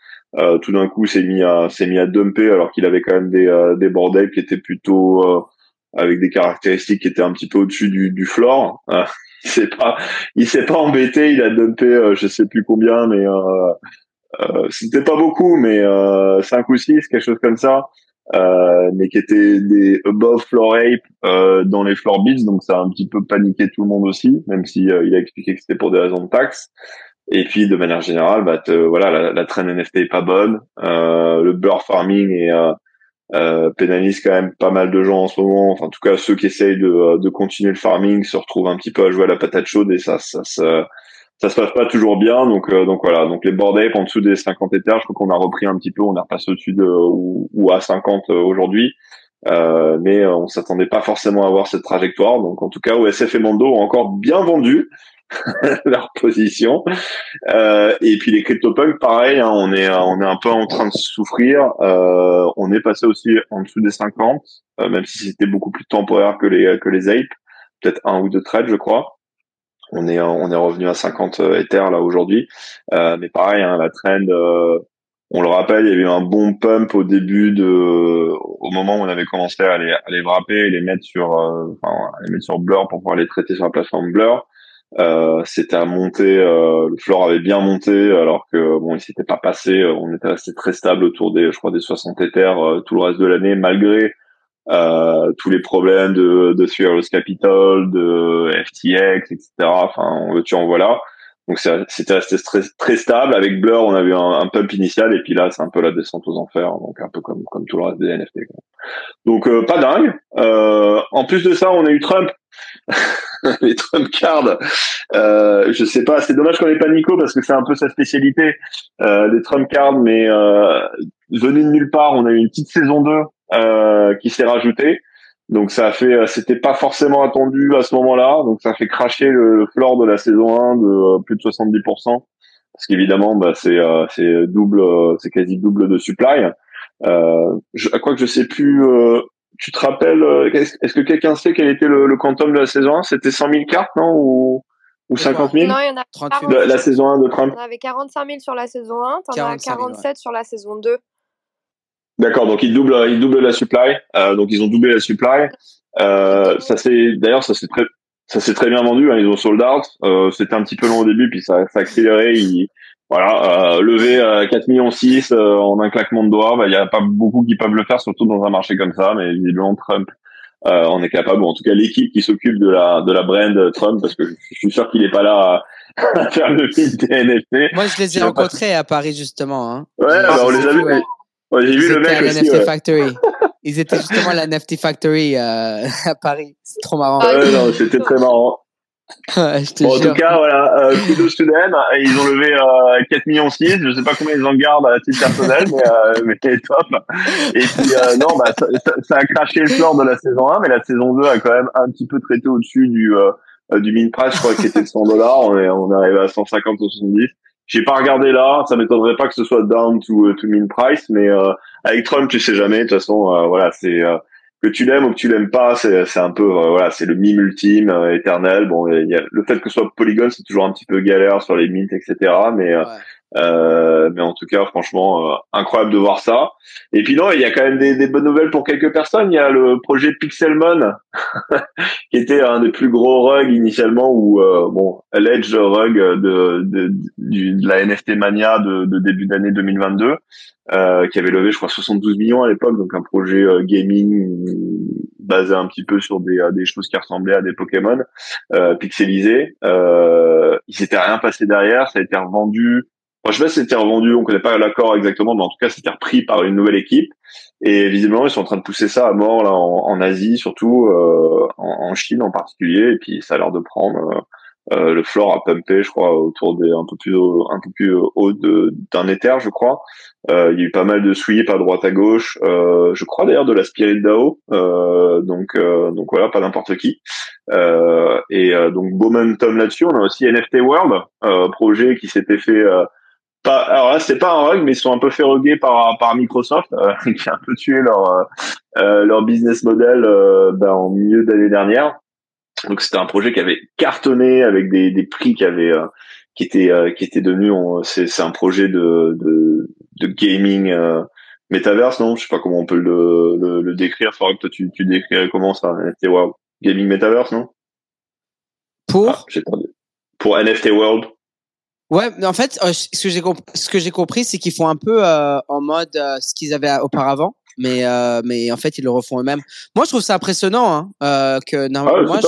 tout d'un coup s'est mis à s'est mis à dumper alors qu'il avait quand même des des bordels qui étaient plutôt avec des caractéristiques qui étaient un petit peu au-dessus du, du floor. il s'est pas il s'est pas embêté, il a dumpé je sais plus combien mais euh, c'était pas beaucoup, mais euh, 5 ou 6, quelque chose comme ça. Euh, mais qui étaient des above floor ape euh, dans les floor beats, donc ça a un petit peu paniqué tout le monde aussi, même si euh, il a expliqué que c'était pour des raisons de taxes. Et puis de manière générale, bah voilà, la, la traîne NFT est pas bonne, euh, le blur farming et euh, pénalise quand même pas mal de gens en ce moment. Enfin, en tout cas, ceux qui essayent de, de continuer le farming se retrouvent un petit peu à jouer à la patate chaude et ça, ça, ça, ça se passe pas toujours bien. Donc, euh, donc voilà. Donc les board en dessous des 50 éthers, je crois qu'on a repris un petit peu. On est repassé au-dessus de ou, à 50 euh, aujourd'hui. Euh, mais on s'attendait pas forcément à voir cette trajectoire. Donc en tout cas, OSF et Mondo ont encore bien vendu leur position. Euh, et puis les CryptoPunks, pareil, hein, on est on est un peu en train de souffrir. Euh, on est passé aussi en dessous des 50, même si c'était beaucoup plus temporaire que les que les apes, peut-être un ou deux trades, je crois. On est on est revenu à 50 Ethers là aujourd'hui, euh, mais pareil, hein, la trend, euh, on le rappelle, il y avait eu un bon pump au début de, au moment où on avait commencé à les, à les wrapper et les mettre sur, euh, enfin, les mettre sur Blur pour pouvoir les traiter sur la plateforme Blur. Euh, c'était à monter, euh, le floor avait bien monté alors que bon, il s'était pas passé. On était resté très stable autour des, je crois, des 60 Ethers tout le reste de l'année, malgré euh, tous les problèmes de, de Capital, de FTX, etc. Enfin, on tu en voilà. Donc c'était resté très, très, stable. Avec Blur, on a eu un, un, pump initial et puis là, c'est un peu la descente aux enfers, donc un peu comme comme tout le reste des NFT. Donc euh, pas dingue. Euh, en plus de ça, on a eu Trump, les Trump cards. Euh, je sais pas, c'est dommage qu'on ait pas Nico parce que c'est un peu sa spécialité, euh, les Trump cards. Mais euh, venu de nulle part, on a eu une petite saison 2 euh, qui s'est rajoutée. Donc ça a fait, euh, c'était pas forcément attendu à ce moment-là, donc ça a fait cracher le, floor de la saison 1 de euh, plus de 70%, parce qu'évidemment, bah, c'est euh, c'est double, c'est quasi double de supply. Euh, je, à quoi que je sais plus, tu te rappelles, est-ce que quelqu'un sait quel était le, le quantum de la saison 1 C'était 100 000 cartes, non? Ou, ou 50 000 Non, il y en a 38 la, la saison 1 de Trump. On avait 45 000 sur la saison 1, t'en as 45 000, 47 sur la saison 2. D'accord, donc ils doublent, ils doublent la supply. Euh, donc ils ont doublé la supply. Euh, ça c'est, d'ailleurs, ça c'est très, ça s'est très bien vendu. Hein, ils ont sold out. Euh, C'était un petit peu long au début, puis ça, ça a accéléré. Ils, voilà, euh, lever à 4 millions 6 euh, en un claquement de doigts. bah, Il y a pas beaucoup qui peuvent le faire, surtout dans un marché comme ça. Mais visiblement Trump euh, en est capable. Ou en tout cas l'équipe qui s'occupe de la de la brand Trump, parce que je suis sûr qu'il est pas là. À, à faire le film des NFT. Moi, je les ai pas. rencontrés à Paris, justement. Hein. Ouais, bah, on les a vus. ouais. Ouais, J'ai Ils vu le étaient mec à aussi. NFT ouais. Factory. Ils étaient justement à la NFT Factory euh, à Paris. C'est trop marrant. Ouais, non, c'était très marrant. Ouais, je te Bon, en jure. tout cas, voilà, euh, kudos to them. Ils ont levé euh, 4 millions 6. Je sais pas combien ils en gardent à titre personnel, mais, euh, mais c'est top. Et puis, euh, non, bah, ça, ça- ça a craché le floor de la saison 1, mais la saison 2 a quand même un petit peu traité au-dessus du, euh, du min price. Je crois que c'était de 100 dollars. On est, on est arrivé à 150 ou 70. J'ai pas regardé là. Ça m'étonnerait pas que ce soit down to, euh, to min price, mais euh, avec Trump, tu sais jamais. De toute façon, euh, voilà, c'est euh, que tu l'aimes ou que tu l'aimes pas, c'est c'est un peu euh, voilà, c'est le mime ultime, euh, éternel. Bon, y a, le fait que ce soit Polygon, c'est toujours un petit peu galère sur les mints, etc. Mais Ouais. Euh, mais en tout cas, franchement, euh, incroyable de voir ça. Et puis non, il y a quand même des, des bonnes nouvelles pour quelques personnes. Il y a le projet Pixelmon, qui était un des plus gros rugs initialement, ou euh, bon, l'edge rug de, de, du- de la NFT mania de, de début d'année 2022, euh, qui avait levé, je crois, 72 millions à l'époque, donc un projet euh, gaming basé un petit peu sur des, des choses qui ressemblaient à des Pokémon pixelisés. Il s'était rien passé derrière, ça a été revendu. Moi, je sais pas si c'était revendu, on connaît pas l'accord exactement, mais en tout cas, c'était repris par une nouvelle équipe. Et visiblement, ils sont en train de pousser ça à mort là en, Asie, surtout euh, en, Chine en particulier. Et puis, ça a l'air de prendre. euh, euh, le floor a pumpé, je crois, autour des un peu plus haut, un peu plus haut d'un éther, je crois. Euh, il y a eu pas mal de sweeps à droite à gauche. Euh, je crois d'ailleurs de la Spirit DAO. Euh, donc, donc voilà, pas n'importe qui. Et donc beau momentum là-dessus. On a aussi NFT World, projet qui s'était fait pas. Alors là, c'était pas un rug, mais ils sont un peu fait ruguer par par Microsoft, euh, qui a un peu tué leur euh, euh, leur business model euh, ben, en milieu d'année dernière. Donc c'était un projet qui avait cartonné avec des, des prix qui avaient euh, qui étaient euh, qui étaient devenus c'est c'est un projet de de, de gaming euh, metaverse non? Je sais pas comment on peut le le, le décrire. Faudrait que toi tu tu décrirais comment ça NFT World. Gaming metaverse non? Pour ah, j'ai perdu. Pour NFT World Ouais, mais en fait, euh, ce que j'ai comp- ce que j'ai compris, c'est qu'ils font un peu euh, en mode euh, ce qu'ils avaient auparavant, mais euh, mais en fait ils le refont eux-mêmes. Moi, je trouve ça impressionnant hein, euh, que Ah normalement, ouais,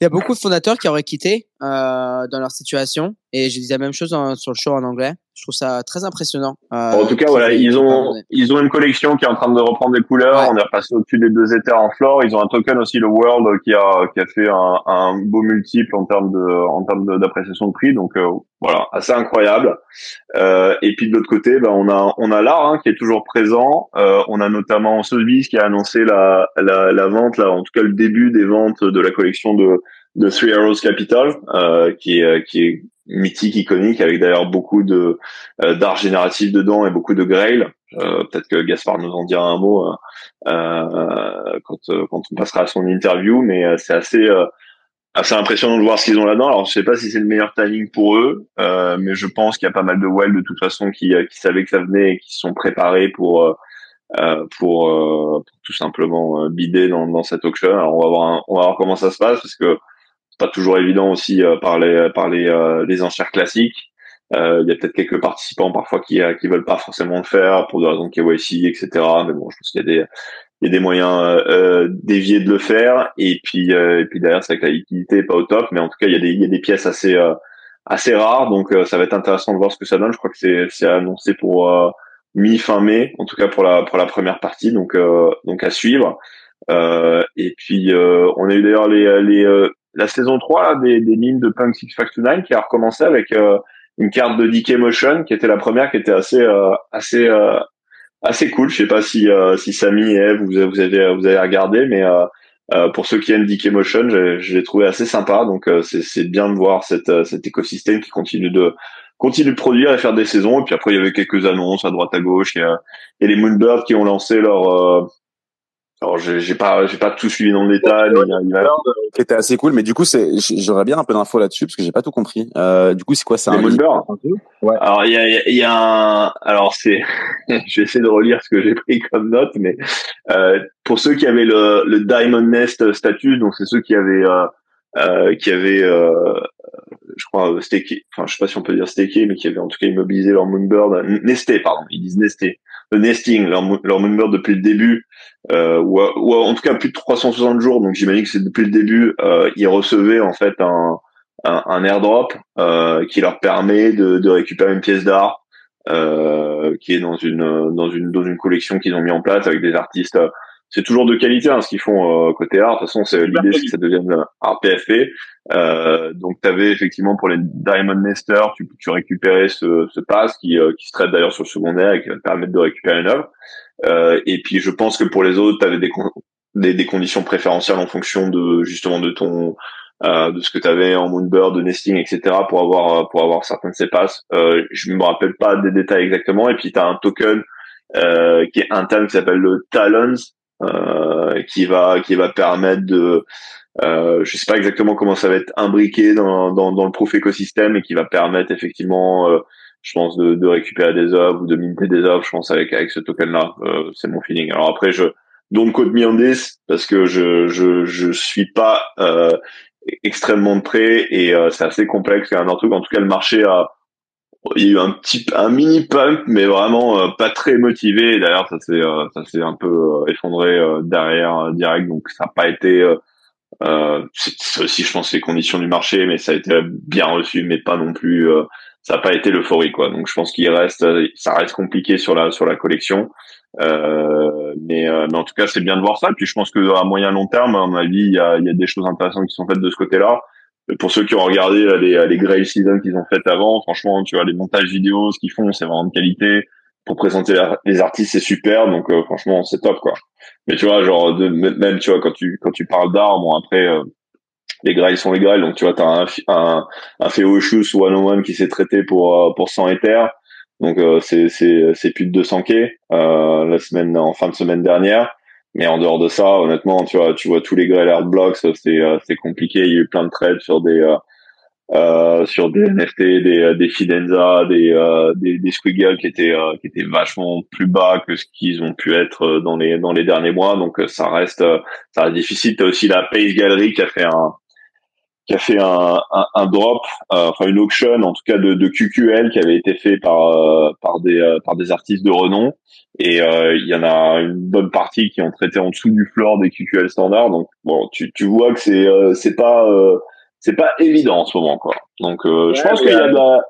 il y a beaucoup de fondateurs qui auraient quitté euh, dans leur situation, et je dis la même chose sur le show en anglais. Je trouve ça très impressionnant. euh, en tout cas voilà ils ont ils ont une collection qui est en train de reprendre des couleurs Ouais. on est repassé au-dessus des deux éthers en floor ils ont un token aussi le World qui a qui a fait un, un beau multiple en termes de en termes d'appréciation de prix donc euh, voilà assez incroyable Euh, et puis de l'autre côté, ben, on a on a l'art hein, qui est toujours présent. Euh, on a notamment Sotheby's qui a annoncé la, la la vente là, en tout cas le début des ventes de la collection de de Three Arrows Capital, euh, qui est qui est mythique, iconique, avec d'ailleurs beaucoup de euh, d'art génératif dedans et beaucoup de Grail. Euh, Peut-être que Gaspard nous en dira un mot euh, euh, quand euh, quand on passera à son interview, mais euh, c'est assez euh, assez impressionnant de voir ce qu'ils ont là-dedans. Alors, je sais pas si c'est le meilleur timing pour eux, euh, mais je pense qu'il y a pas mal de well de toute façon qui, euh, qui savaient que ça venait et qui sont préparés pour euh, euh, pour, euh, pour tout simplement euh, bider dans, dans cette auction. Alors, on va voir, un- on va voir comment ça se passe parce que pas toujours évident aussi euh, par les par les euh, les enchères classiques. Euh, Il y a peut-être quelques participants parfois qui euh, qui veulent pas forcément le faire pour des raisons de KYC, etc. Mais bon, je pense qu'il y a des il y a des moyens euh, euh, déviés de le faire et puis euh, et puis derrière c'est que la liquidité est pas au top mais en tout cas il y a des il y a des pièces assez euh, assez rare, donc ça va être intéressant de voir ce que ça donne. Je crois que c'est c'est annoncé pour mi fin mai, en tout cas pour la pour la première partie, donc donc à suivre. et puis on a eu d'ailleurs les les la saison 3 des, des lignes de Punk 6 Fact 9 qui a recommencé avec une carte de DK Motion qui était la première qui était assez euh, assez euh, assez cool. Je sais pas si euh, si Samy et Eve vous, vous avez vous avez regardé, mais pour ceux qui aiment DK Motion, je, l'ai trouvé assez sympa. Donc c'est c'est bien de voir cette cet écosystème qui continue de continue de produire et faire des saisons. Et puis après il y avait quelques annonces à droite à gauche. Il y les Moonbirds qui ont lancé leur alors j'ai pas j'ai pas tout suivi dans le détail, mais il y a, qui était assez cool. Mais du coup, c'est j'aurais bien un peu d'infos là-dessus parce que j'ai pas tout compris. Euh, du coup, c'est quoi ça un Ouais. Alors il y a il y a un alors c'est je vais essayer de relire ce que j'ai pris comme note, mais euh, pour ceux qui avaient le, le Diamond Nest statut, donc c'est ceux qui avaient euh, euh, qui avaient, euh, je crois, staké, enfin, je sais pas si on peut dire staké, mais qui avaient en tout cas immobilisé leur Moonbird, nesté, pardon, ils disent nesté, le nesting, leur, leur Moonbird depuis le début, euh, ou, ou, en tout cas plus de 360 jours, donc j'imagine que c'est depuis le début, euh, ils recevaient en fait un, un, un airdrop euh, qui leur permet de, de récupérer une pièce d'art euh, qui est dans une dans une dans une collection qu'ils ont mis en place avec des artistes c'est toujours de qualité hein, ce qu'ils font euh, côté art. De toute façon, c'est l'idée, c'est que ça devienne art PFP. Euh, donc, tu avais effectivement pour les Diamond Nester, tu, tu récupérais ce, ce pass qui, euh, qui se traite d'ailleurs sur le secondaire et qui va te permettre de récupérer une œuvre. Euh, et puis, je pense que pour les autres, tu avais des, des, des, conditions préférentielles en fonction de justement de ton euh, de ce que tu avais en Moonbird, de nesting, etc. pour avoir pour avoir certains de ces passes. Euh, je me rappelle pas des détails exactement. Et puis, tu as un token euh, qui est interne qui s'appelle le Talons euh, qui va qui va permettre de euh, je sais pas exactement comment ça va être imbriqué dans, dans, dans le proof écosystème et qui va permettre effectivement euh, je pense de, de récupérer des œuvres ou de minter des œuvres je pense avec avec ce token là euh, c'est mon feeling. Alors après je don't code me on this parce que je je je suis pas euh, extrêmement près et euh, c'est assez complexe. C'est un truc. En tout cas le marché a il y a eu un petit un mini pump mais vraiment euh, pas très motivé. D'ailleurs ça s'est euh, ça s'est un peu euh, effondré derrière direct. Donc ça n'a pas été c'est aussi je pense les conditions du marché mais ça a été bien reçu mais pas non plus ça n'a pas été l'euphorie quoi. Donc je pense qu'il reste ça reste compliqué sur la sur la collection. Mais, mais en tout cas c'est bien de voir ça. Puis je pense que à moyen long terme à mon avis il y a, y a des choses intéressantes qui sont faites de ce côté là pour ceux qui ont regardé les, les Grey Season qu'ils ont faites avant, franchement, tu vois, les montages vidéo, ce qu'ils font, c'est vraiment de qualité. Pour présenter les artistes, c'est super, donc euh, franchement, c'est top, quoi. Mais tu vois, genre, de, même, tu vois, quand tu quand tu parles d'art, bon, après, euh, les Grails sont les Grails, donc tu vois, t'as un, un, un Feoshus ou One One qui s'est traité pour euh, pour 100 Ether, donc c'est c'est c'est plus de 200 k la semaine en fin de semaine dernière. Mais en dehors de ça, honnêtement, tu vois, tu vois tous les Art Blocks, c'est euh, c'est compliqué. Il y a eu plein de trades sur des euh, euh sur des NFT, des euh, des Fidenza, des des, des Squiggle qui étaient qui étaient vachement plus bas que ce qu'ils ont pu être dans les dans les derniers mois. Donc ça reste ça reste difficile. T'as aussi la Pace Gallery qui a fait un qui a fait un, un, un drop, enfin une auction en tout cas de, de QQL qui avait été fait par par des par des artistes de renom et euh, il y en a une bonne partie qui ont traité en dessous du floor des QQL standards. Donc bon, tu, tu vois que c'est euh, c'est pas euh, c'est pas évident en ce moment quoi. Donc je pense qu'il y a de la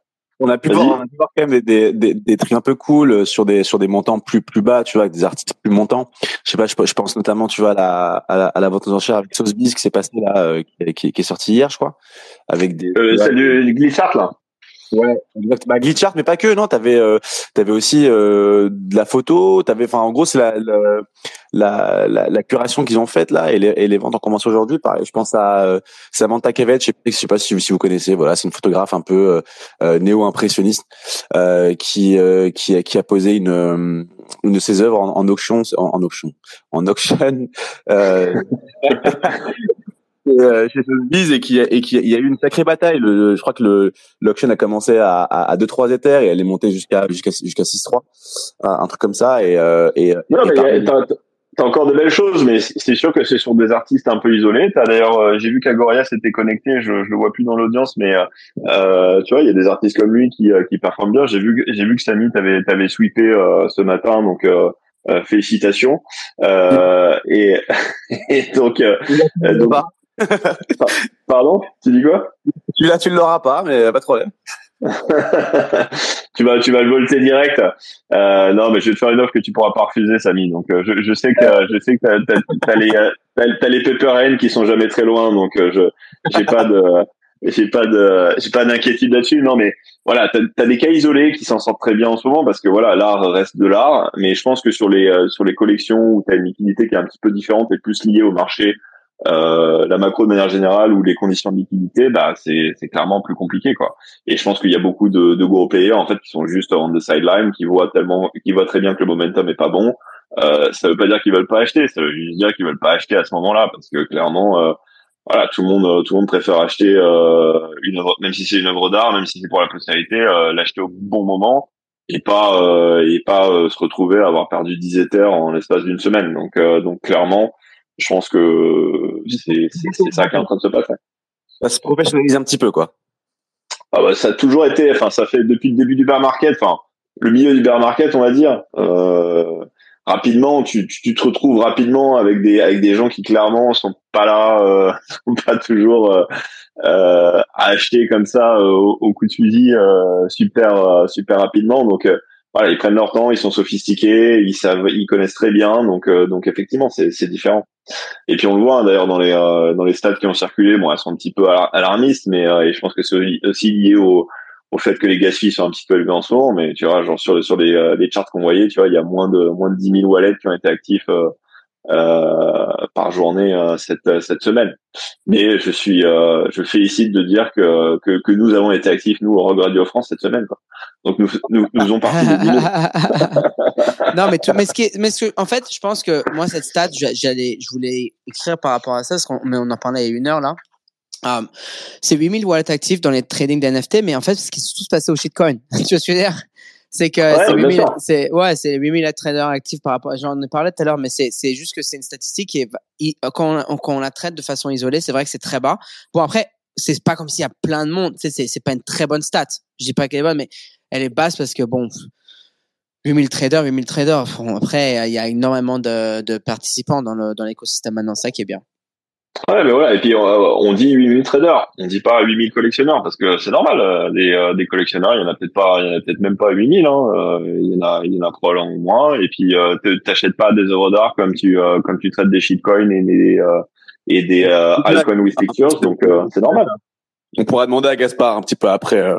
on a pu voir, on a pu voir quand même des, des, des, trucs un peu cool sur des sur des montants plus plus bas, tu vois, avec des artistes plus montants. Je sais pas, je, je pense notamment, tu vois, à la à la, à la vente aux enchères avec Sotheby's qui s'est passé là, qui, qui, est sorti hier, je crois, avec des. Euh, c'est du glissart là. Ouais, bah, glitch art, mais pas que, non. T'avais, euh, t'avais aussi euh, de la photo. T'avais, enfin, en gros, c'est la, la, la, la, curation qu'ils ont faite là, et les, et les ventes ont commencé aujourd'hui. Je pense à euh, Samantha Kevet. Je sais, sais pas si, si vous connaissez. Voilà, c'est une photographe un peu euh, néo-impressionniste qui, qui, qui a posé une une de ses œuvres en, auction, en, en auction, en auction, euh, euh, chez Sotheby's et qui et qui il y a eu une sacrée bataille. Le, je crois que le l'auction a commencé à à, à 2 3 éthers et elle est montée jusqu'à jusqu'à jusqu'à 6 3 un truc comme ça. Et euh, et non mais t'as encore de belles choses mais c'est sûr que c'est sur des artistes un peu isolés. T'as d'ailleurs euh, j'ai vu qu'Agoria s'était connecté je je le vois plus dans l'audience mais euh, euh, tu vois il y a des artistes comme lui qui qui performent bien. J'ai vu j'ai vu que Samy t'avais t'avais sweepé ce matin donc félicitations. Et, et donc, donc Pardon Tu dis quoi? Celui-là, tu ne l'auras pas, mais pas de problème. tu vas, tu vas le volter direct. Euh, non, mais je vais te faire une offre que tu pourras pas refuser, Samy. Donc, euh, je, je sais que, je sais que t'as, t'as, t'as les, t'as, t'as les pepper qui sont jamais très loin. Donc, euh, je, j'ai pas de, j'ai pas de, j'ai pas d'inquiétude là-dessus. Non, mais voilà, t'as, as des cas isolés qui s'en sortent très bien en ce moment parce que voilà, l'art reste de l'art. Mais je pense que sur les, euh, sur les collections où t'as une liquidité qui est un petit peu différente et plus liée au marché, euh, la macro de manière générale ou les conditions de liquidité, bah c'est clairement plus compliqué quoi. Et je pense qu'il y a beaucoup de, de gros players en fait qui sont juste on the sideline, qui voient tellement, qui voient très bien que le momentum est pas bon. Euh, ça veut pas dire qu'ils veulent pas acheter, ça veut juste dire qu'ils veulent pas acheter à ce moment-là parce que clairement, euh, voilà, tout le monde tout le monde préfère acheter euh, une œuvre, même si c'est une œuvre d'art, même si c'est pour la postérité, euh, l'acheter au bon moment et pas euh, et pas se retrouver à avoir perdu 10 éthers en l'espace d'une semaine. Donc donc clairement je pense que c'est ça qui est en train de se passer. Ça se professionnalise un petit peu, quoi. Ah bah, ça a toujours été, enfin, ça fait depuis le début du bear market, enfin, le milieu du bear market, on va dire. Euh, rapidement, tu, tu, te retrouves rapidement avec des avec des gens qui clairement sont pas là, euh, sont pas toujours euh, euh à acheter comme ça euh, au, au, coup de fusil euh, super super rapidement. Donc voilà, ils prennent leur temps, ils sont sophistiqués, ils savent, ils connaissent très bien, donc euh, donc effectivement c'est c'est différent. Et puis on le voit hein, d'ailleurs dans les euh, dans les stats qui ont circulé, bon elles sont un petit peu alarmistes, mais euh, et je pense que c'est aussi lié au au fait que les fees sont un petit peu élevés en ce moment, mais tu vois genre sur sur les les charts qu'on voyait, tu vois il y a moins de moins de 10 000 wallets qui ont été actifs euh, par journée euh, cette cette semaine. Mais je suis euh, je félicite de dire que, que nous avons été actifs nous au Rock Radio France cette semaine quoi. Donc nous nous, nous ont parti Non mais mais ce qui est, mais ce en fait je pense que moi cette stat j'allais je voulais écrire par rapport à ça parce qu'on mais on en parlait il y a une heure là. C'est 8000 wallets actifs dans les trading d'NFT, mais en fait, ce qui se tout passé au shitcoin. tu je? C'est que c'est 8000, c'est, ouais, c'est 8000 traders actifs par rapport, j'en ai parlé tout à l'heure, mais c'est, c'est juste que c'est une statistique et quand on, quand on la traite de façon isolée, c'est vrai que c'est très bas. Bon, après, c'est pas comme s'il y a plein de monde, c'est, c'est, c'est pas une très bonne stat. Je dis pas qu'elle est bonne, mais elle est basse parce que bon, 8000 traders, 8000 traders. après, il y a énormément de, de participants dans, le, dans l'écosystème maintenant, ça qui est bien. Ouais, mais voilà. Et puis, on dit 8000 traders. On dit pas 8000 collectionneurs parce que c'est normal. Euh, des, euh, des collectionneurs, il y en a peut-être pas, il y en a peut-être même pas 8000, hein. Euh, il y en a, il y en a probablement moins. Et puis, t'achètes pas des œuvres d'art comme tu, comme tu traites des shitcoins et des, et des altcoins with pictures. Donc, c'est normal. On pourra demander à Gaspard un petit peu après.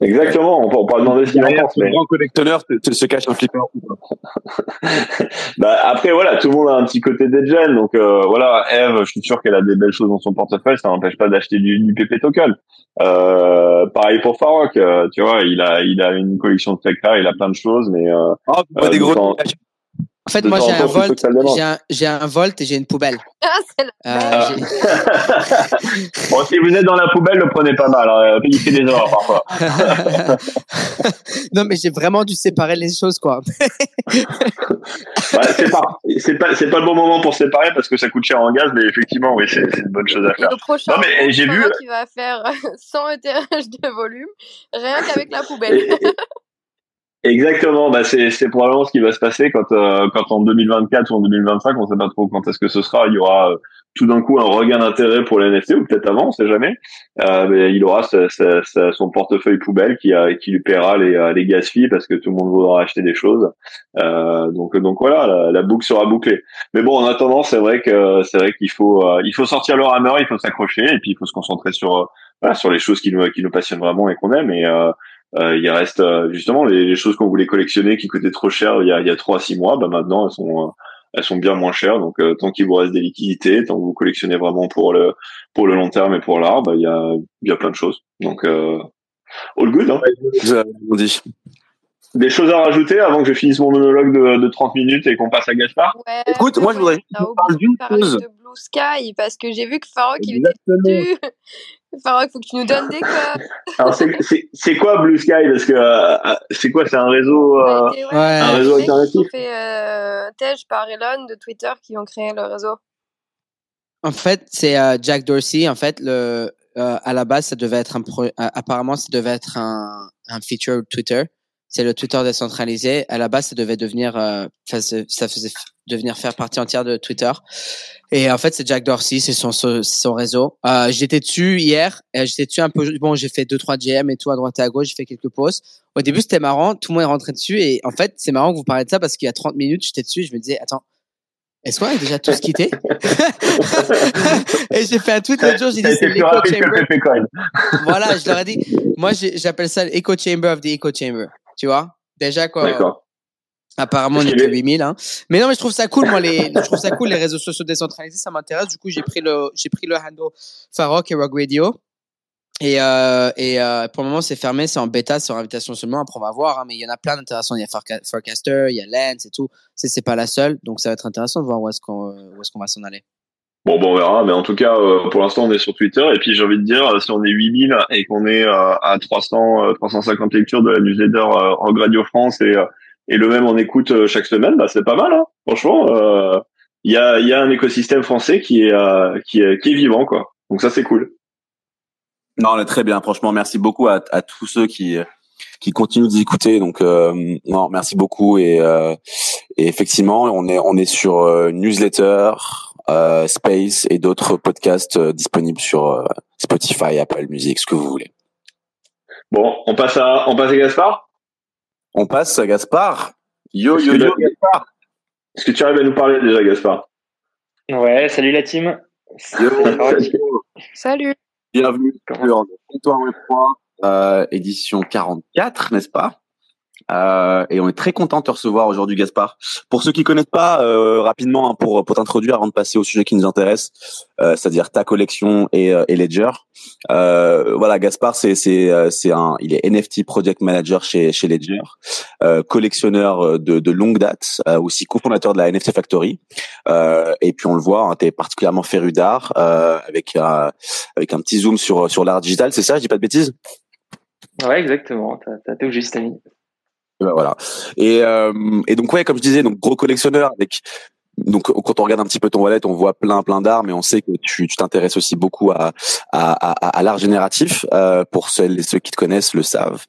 Exactement, on peut, pas demander ce qu'il en pense. Mais... grand collectionneur se cache un flipper. bah après voilà, tout le monde a un petit côté gen, donc euh, voilà, Eve, je suis sûr qu'elle a des belles choses dans son portefeuille, ça n'empêche pas d'acheter du, du PP token. Euh, pareil pour Farok, euh, tu vois, il a il a une collection de fake il a plein de choses, mais euh, oh, pas des gros en fait, moi, j'ai un, Volt, j'ai un, j'ai un Volt et j'ai une poubelle. Ah, euh, bon, si vous êtes dans la poubelle, le prenez pas mal. Hein. Il fait des erreurs parfois. non, mais j'ai vraiment dû séparer les choses, quoi. ouais, c'est pas, c'est pas, c'est pas le bon moment pour séparer parce que ça coûte cher en gaz, mais effectivement, oui, c'est, une bonne chose à faire. Le prochain, non, mais j'ai vu. Qui va faire 100 éthérage de volume, rien qu'avec la poubelle. Exactement, bah c'est probablement ce qui va se passer quand euh, quand en 2024 ou en 2025, on sait pas trop quand est-ce que ce sera, il y aura euh, tout d'un coup un regain d'intérêt pour les NFT ou peut-être avant, on sait jamais. Euh, mais il aura son portefeuille poubelle qui qui lui paiera les euh, les gas parce que tout le monde voudra acheter des choses. Euh, donc donc voilà, la, boucle sera bouclée. Mais bon, en attendant, c'est vrai que c'est vrai qu'il faut il faut sortir le hammer, il faut s'accrocher et puis il faut se concentrer sur voilà, sur les choses qui nous qui nous passionnent vraiment et qu'on aime et il reste euh, justement les, les choses qu'on voulait collectionner qui coûtaient trop cher il y a, il y a 3 à 6 mois, bah maintenant elles sont euh, elles sont bien moins chères. Donc tant qu'il vous reste des liquidités, tant que vous collectionnez vraiment pour le pour le long terme et pour l'art, bah il y a il y a plein de choses. Donc all good. Hein. Des choses à rajouter avant que je finisse mon monologue de, de 30 minutes et qu'on passe à Gaspard? Ouais, Écoute, moi je voudrais parler d'une chose. De Blue Sky parce que j'ai vu que Farok il était dessus. Farok, faut que tu nous donnes des codes. Alors c'est quoi Blue Sky Parce que euh, c'est quoi C'est un réseau, euh, ouais, un réseau alternatif. Fait euh, Tej par Elon de Twitter qui ont créé le réseau. En fait, c'est euh, Jack Dorsey. En fait, le euh, à la base, ça devait être un pro apparemment, ça devait être un, un feature Twitter. C'est le Twitter décentralisé. À la base, ça devait devenir, ça, ça faisait devenir faire partie entière de Twitter. Et en fait, c'est Jack Dorsey, c'est son, son, réseau. Euh, j'étais dessus hier, j'étais dessus un peu. Bon, j'ai fait deux trois GM et tout à droite et à gauche, j'ai fait quelques posts. Au début, c'était marrant, tout le monde est rentré dessus et en fait, c'est marrant que vous parlez de ça parce qu'il y a 30 minutes, j'étais dessus, je me disais attends, est-ce qu'on a déjà tous quitté Et j'ai fait un tweet l'autre jour, j'ai dit c'est l'Echo Chamber. voilà, je leur ai dit, moi j'appelle ça l'Echo Chamber of the Echo Chamber. Tu vois? Déjà quoi. Apparemment, on est que 8000. Hein. Mais non, mais je trouve ça cool. Moi, les, je trouve ça cool les réseaux sociaux décentralisés, ça m'intéresse. Du coup, j'ai pris le, j'ai pris le handle Farok et Rogue Radio. Et, euh, et euh, pour le moment, c'est fermé, c'est en bêta, c'est en invitation seulement. Après, on va voir. Hein, mais il y en a plein d'intéressants. Il y a Forecaster, il y a Lens et tout. C'est, c'est pas la seule. Donc, ça va être intéressant de voir où est-ce qu'on, où est-ce qu'on va s'en aller. Bon, bon, on verra. Mais en tout cas, euh, pour l'instant, on est sur Twitter. Et puis, j'ai envie de dire, si on est 8000 et qu'on est à 300, 350 lectures de la newsletter Rogue Radio France et et le même on écoute euh, chaque semaine, bah c'est pas mal. Hein. Franchement, il euh, y a y a un écosystème français qui est euh, qui est qui est vivant quoi. Donc ça c'est cool. Non, très bien. Franchement, merci beaucoup à, à tous ceux qui qui continuent d'écouter. Donc non, merci beaucoup et, et effectivement, on est on est sur newsletter, Space et d'autres podcasts disponibles sur Spotify, Apple Music, ce que vous voulez. Bon, on passe à on passe à Gaspard. On passe à Gaspard. Yo, yo, yo, Gaspard. Est-ce que tu arrives à nous parler déjà, Gaspard? Ouais, salut la team. salut. Bienvenue sur Comptoir Web 3, euh, édition 44, n'est-ce pas? Euh, et on est très content de te recevoir aujourd'hui, Gaspard. Pour ceux qui connaissent pas, euh, rapidement, hein, pour pour t'introduire avant de passer au sujet qui nous intéresse, euh, c'est-à-dire ta collection et, et Ledger. voilà, Gaspard, c'est c'est c'est un, il est NFT project manager chez chez Ledger, collectionneur de de longue date, aussi cofondateur de la NFT Factory. et puis on le voit, hein, tu particulièrement féru d'art, avec avec un petit zoom sur sur l'art digital, c'est ça Je dis pas de bêtises? Ouais, exactement. T'as tout juste, Ami. Ben voilà. Et, euh, et donc ouais, comme je disais, donc gros collectionneur avec donc quand on regarde un petit peu ton wallet, on voit plein plein d'art, mais on sait que tu t'intéresses aussi beaucoup à à, à, à l'art génératif. Euh, pour celles et ceux qui te connaissent le savent.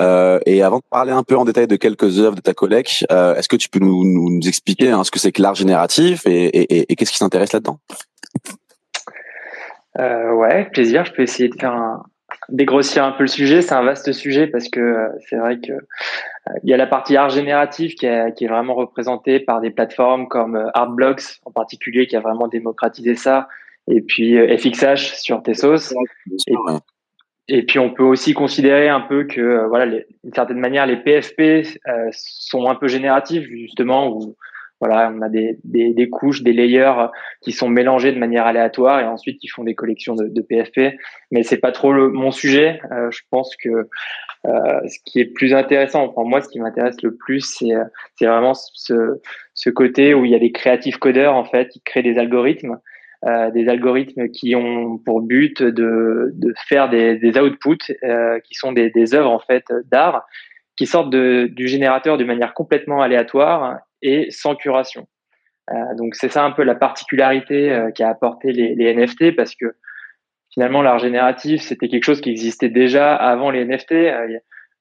Euh, et avant de parler un peu en détail de quelques œuvres de ta collecte, euh, est-ce que tu peux nous, nous, expliquer hein, ce que c'est que l'art génératif et, et, et qu'est-ce qui t'intéresse là-dedans? Euh, Ouais, plaisir. Je peux essayer de faire un, dégrossir un peu le sujet. C'est un vaste sujet parce que euh, c'est vrai que euh, il y a la partie art génératif qui est, qui est vraiment représentée par des plateformes comme euh, Artblocks en particulier qui a vraiment démocratisé ça et puis FXH sur Tessos. Et, et, puis on peut aussi considérer un peu que voilà, d'une certaine manière, les PFP sont un peu génératifs justement où voilà, on a des, des, couches, des layers qui sont mélangés de manière aléatoire et ensuite qui font des collections de, de PFP. Mais c'est pas trop le, mon sujet. Euh, je pense que euh, ce qui est plus intéressant, enfin moi, ce qui m'intéresse le plus, c'est c'est vraiment ce, ce côté où il y a des créatifs codeurs en fait qui créent des algorithmes. Euh, des algorithmes qui ont pour but de, de faire des, des outputs euh, qui sont des, des œuvres en fait d'art qui sortent de, du générateur de manière complètement aléatoire et sans curation. Euh, donc c'est ça un peu la particularité euh, qu'a apporté les, les, NFT parce que finalement l'art génératif c'était quelque chose qui existait déjà avant les NFT. Euh,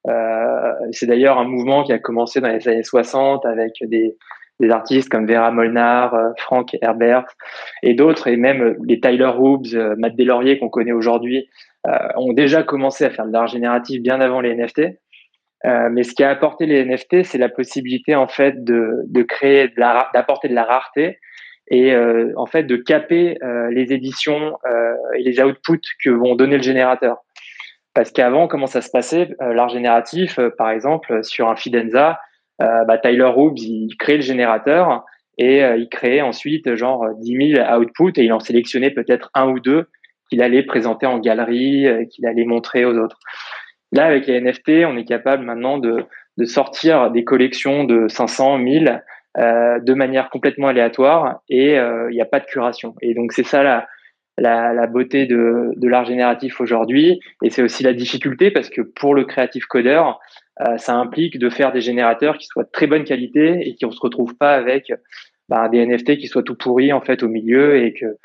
euh, c'est d'ailleurs un mouvement qui a commencé dans les années 60 avec des, des artistes comme Vera Molnar, euh, Frank Herbert et d'autres, et même les Tyler Hobbs, Matt Delaurier qu'on connaît aujourd'hui, ont déjà commencé à faire de l'art génératif bien avant les NFT. Euh, mais ce qui a apporté les NFT, c'est la possibilité en fait de, de créer, d'apporter de, la rareté et euh, en fait de caper euh, les éditions euh, et les outputs que vont donner le générateur. Parce qu'avant, comment ça se passait? Euh, L'art génératif, par exemple, sur un Fidenza, bah, Tyler Hobbs, il crée le générateur et il créait ensuite genre 10 000 outputs et il en sélectionnait peut-être un ou deux qu'il allait présenter en galerie, qu'il allait montrer aux autres. Là, avec les NFT, on est capable maintenant de, de sortir des collections de 500, 1000 euh, de manière complètement aléatoire et euh, il n'y a pas de curation. Et donc, c'est ça la, la, la, beauté de, de l'art génératif aujourd'hui. Et c'est aussi la difficulté parce que pour le créatif codeur, euh, ça implique de faire des générateurs qui soient de très bonne qualité et qui ne se retrouvent pas avec bah, des NFT qui soient tout pourris en fait au milieu et que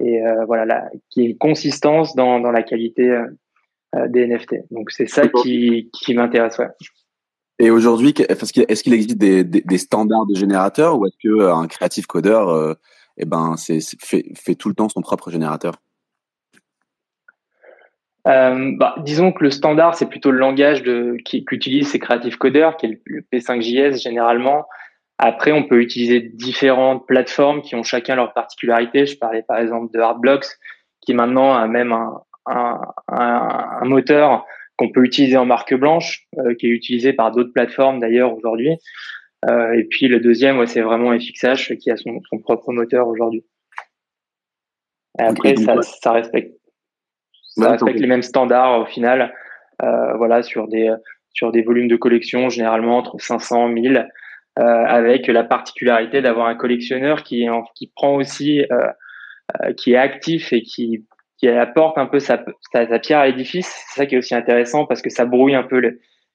et euh, voilà, qui ait une consistance dans, dans la qualité euh, des NFT. Donc c'est ça qui, qui m'intéresse. Ouais. Et aujourd'hui, est-ce qu'il existe des, des, des, standards de générateurs ou est-ce que un créatif codeur, euh, eh ben, c'est, fait, fait tout le temps son propre générateur? Euh, bah, disons que le standard, c'est plutôt le langage de, qu'utilisent ces créatifs codeurs, qui est le P5JS généralement. Après, on peut utiliser différentes plateformes qui ont chacun leurs particularités. Je parlais par exemple de Hardblocks, qui maintenant a même un, un, un, moteur qu'on peut utiliser en marque blanche, euh, qui est utilisé par d'autres plateformes d'ailleurs aujourd'hui. Euh, et puis le deuxième, ouais, c'est vraiment FXH qui a son, son propre moteur aujourd'hui. Après, ça, ça respecte ça respecte les mêmes standards au final. Euh, voilà, sur des sur des volumes de collection généralement entre 500 1000 euh, avec la particularité d'avoir un collectionneur qui qui prend aussi qui est actif et qui apporte un peu sa, pierre à l'édifice. C'est ça qui est aussi intéressant parce que ça brouille un peu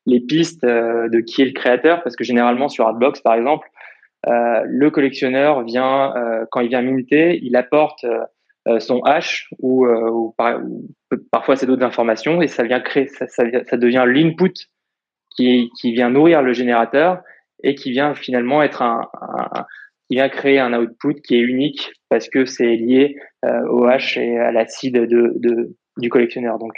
les pistes de qui est le créateur parce que généralement sur Artbox par exemple euh, le collectionneur vient quand il vient minter il apporte euh, son hash ou, euh, parfois c'est d'autres informations et ça vient créer, ça, devient l'input qui, vient nourrir le générateur et qui vient finalement être un, qui vient créer un output qui est unique parce que c'est lié euh, au hash et à l'acide de, de, du collectionneur. Donc,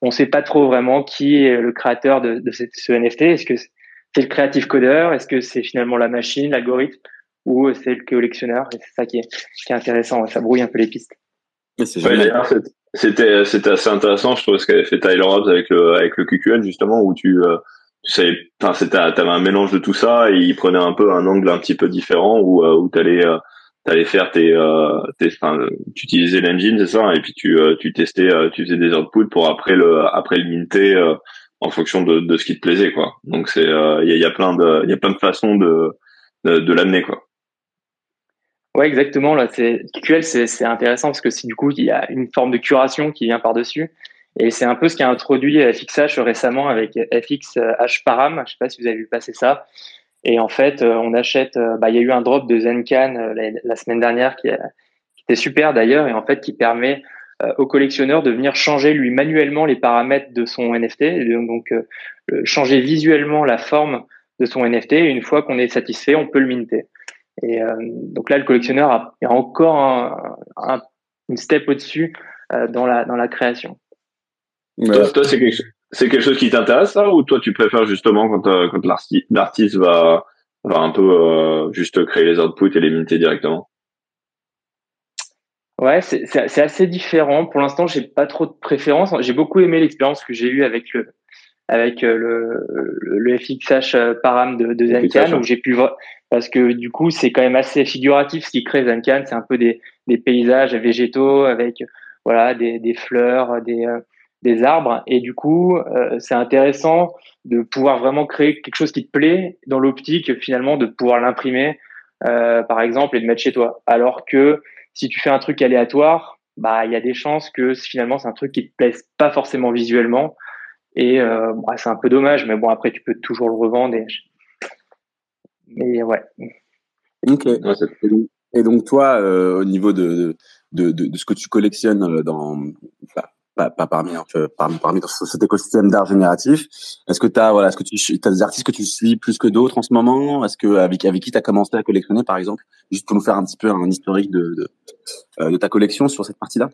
on ne sait pas trop vraiment qui est le créateur de, de ce NFT. Est-ce que c'est le creative codeur? Est-ce que c'est finalement la machine, l'algorithme? Ou c'est le collectionneur? Et c'est ça qui est, qui est intéressant. Ça brouille un peu les pistes. C'était c'était assez intéressant, je trouve, ce qu'avait fait Tyler Hobbs avec le avec le QQL justement, où tu euh, tu savais, enfin t'avais un mélange de tout ça et il prenait un peu un angle un petit peu différent où euh, où t'allais euh, t'allais faire tes tes enfin tu utilisais l'engine c'est ça et puis tu tu testais tu faisais des outputs pour après le après le minter en fonction de de ce qui te plaisait quoi. Donc c'est il y a, y a plein de il y a plein de façons de de, de l'amener quoi. Ouais, exactement. Là, c'est QL, c'est intéressant parce que si du coup il y a une forme de curation qui vient par dessus, et c'est un peu ce qui a introduit FXH récemment avec FXH Param. Je sais pas si vous avez vu passer ça. Et en fait, euh, on achète. Euh, bah, il y a eu un drop de Zencan euh, la, semaine dernière qui, était super d'ailleurs, et en fait qui permet au collectionneur de venir changer lui manuellement les paramètres de son NFT, donc changer visuellement la forme de son NFT. Et une fois qu'on est satisfait, on peut le minter. Et donc là, le collectionneur a, encore un, un, une step au-dessus dans, la, dans la création. Toi, toi c'est quelque, quelque, chose qui t'intéresse, ça, ou toi, tu préfères justement quand, euh, quand l'artiste va, va un peu euh, juste créer les outputs et les minter directement? Ouais, c'est assez différent. Pour l'instant, j'ai pas trop de préférence. J'ai beaucoup aimé l'expérience que j'ai eue avec le avec le, le, FXH Param de, de Zencan, où j'ai pu parce que du coup c'est quand même assez figuratif ce qui crée Zancan, c'est un peu des, des, paysages végétaux avec voilà des, des fleurs, des, euh, des arbres et du coup euh, c'est intéressant de pouvoir vraiment créer quelque chose qui te plaît dans l'optique finalement de pouvoir l'imprimer euh, par exemple et de mettre chez toi. Alors que si tu fais un truc aléatoire, bah il y a des chances que finalement c'est un truc qui te plaise pas forcément visuellement et euh, bah, c'est un peu dommage mais bon après tu peux toujours le revendre et mais ouais. Ok. Et donc toi, euh, au niveau de, de, de, de, ce que tu collectionnes euh, dans pas, pas, parmi, parmi parmi dans cet écosystème d'art génératif, est-ce que tu as voilà, est-ce que tu as des artistes que tu suis plus que d'autres en ce moment? Est-ce que avec avec qui tu as commencé à collectionner par exemple? Juste pour nous faire un petit peu un historique de de, euh, ta collection sur cette partie-là.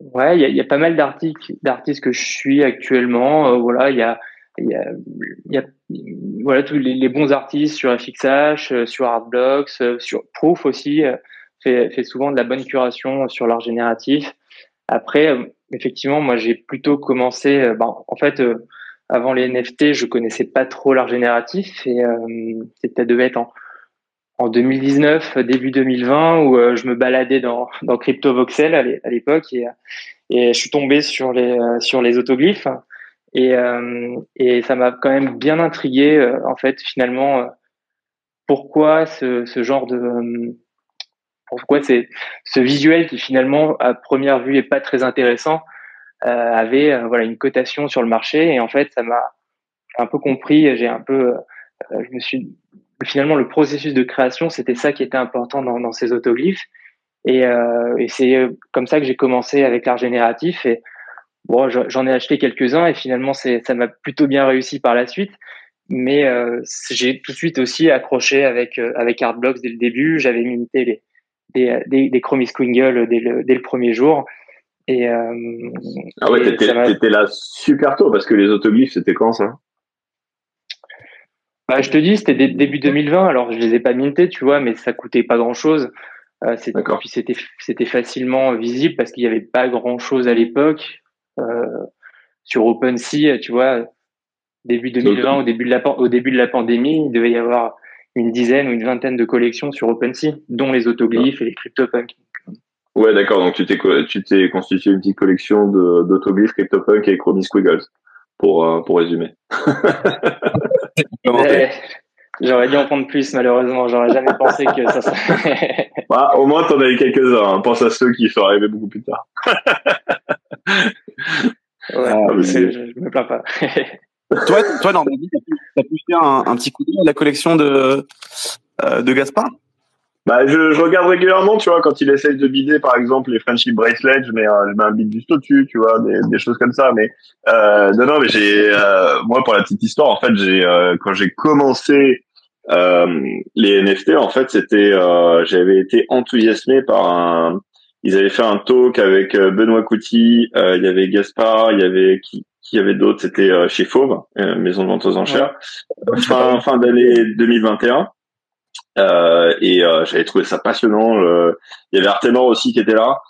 Ouais, il y a, pas mal d'artistes d'artistes que je suis actuellement. voilà, il y a y y a voilà tous les, bons artistes sur FXH, euh, sur Artblocks, euh, sur Proof aussi euh, fait, fait souvent de la bonne curation sur l'art génératif. Après, effectivement, moi j'ai plutôt commencé. Ben, en fait, avant les NFT, je connaissais pas trop l'art génératif et c'était devait être en, en 2019, début 2020, où je me baladais dans, dans CryptoVoxel à l'époque et, et je suis tombé sur les sur les autoglyphes et, euh, et ça m'a quand même bien intrigué, euh, en fait, finalement, euh, pourquoi ce, ce genre de pourquoi c'est ce visuel qui finalement à première vue est pas très intéressant euh, avait voilà une cotation sur le marché et en fait ça m'a un peu compris j'ai un peu je me suis finalement le processus de création c'était ça qui était important dans, ces autoglyphes et, c'est comme ça que j'ai commencé avec l'art génératif et bon, j'en ai acheté quelques-uns et finalement, c'est, ça m'a plutôt bien réussi par la suite. Mais euh, j'ai tout de suite aussi accroché avec euh, avec Artblocks dès le début. J'avais imité les des, des, des Chromie Squingle dès le, dès le premier jour. Et, euh, ah ouais, t'étais là super tôt parce que les autoglyphes, c'était quand ça? Bah, je te dis, c'était début 2020. Alors, je les ai pas mintés, tu vois, mais ça coûtait pas grand chose. Euh, puis c'était c'était facilement visible parce qu'il y avait pas grand chose à l'époque euh, sur OpenSea, tu vois. Début 2020, au début de la au début de la pandémie, il devait y avoir une dizaine ou une vingtaine de collections sur OpenSea, dont les autoglyphes et les CryptoPunks. Ouais, d'accord. Donc tu t'es tu t'es constitué une petite collection d'autoglyphes, CryptoPunk et Chromie Squiggles pour euh, pour résumer. J'aurais dû en prendre plus, malheureusement. J'aurais jamais pensé que ça serait. bah, au moins, t'en as eu quelques-uns. Hein. Pense à ceux qui sont arrivés beaucoup plus tard. ouais, ah, je, me plains pas. toi, toi, vie, t'as faire un, un, petit coup d'œil à la collection de, euh, de Gaspard? Bah, je, je, regarde régulièrement, tu vois, quand il essaye de bider, par exemple, les friendship bracelets, je mets un, je mets un bid juste au-dessus, tu vois, des, des, choses comme ça. Mais euh, non, non, mais j'ai, euh, moi, pour la petite histoire, en fait, j'ai, euh, quand j'ai commencé euh, les NFT, en fait, c'était, euh, j'avais été enthousiasmé par un, ils avaient fait un talk avec Benoît Couty, il y avait Gaspard, il y avait qui, qui y avait d'autres, c'était chez Fauve, maison de vente aux enchères, fin fin d'année 2021. Euh, et euh, j'avais trouvé ça passionnant. il y avait Artemor aussi qui était là.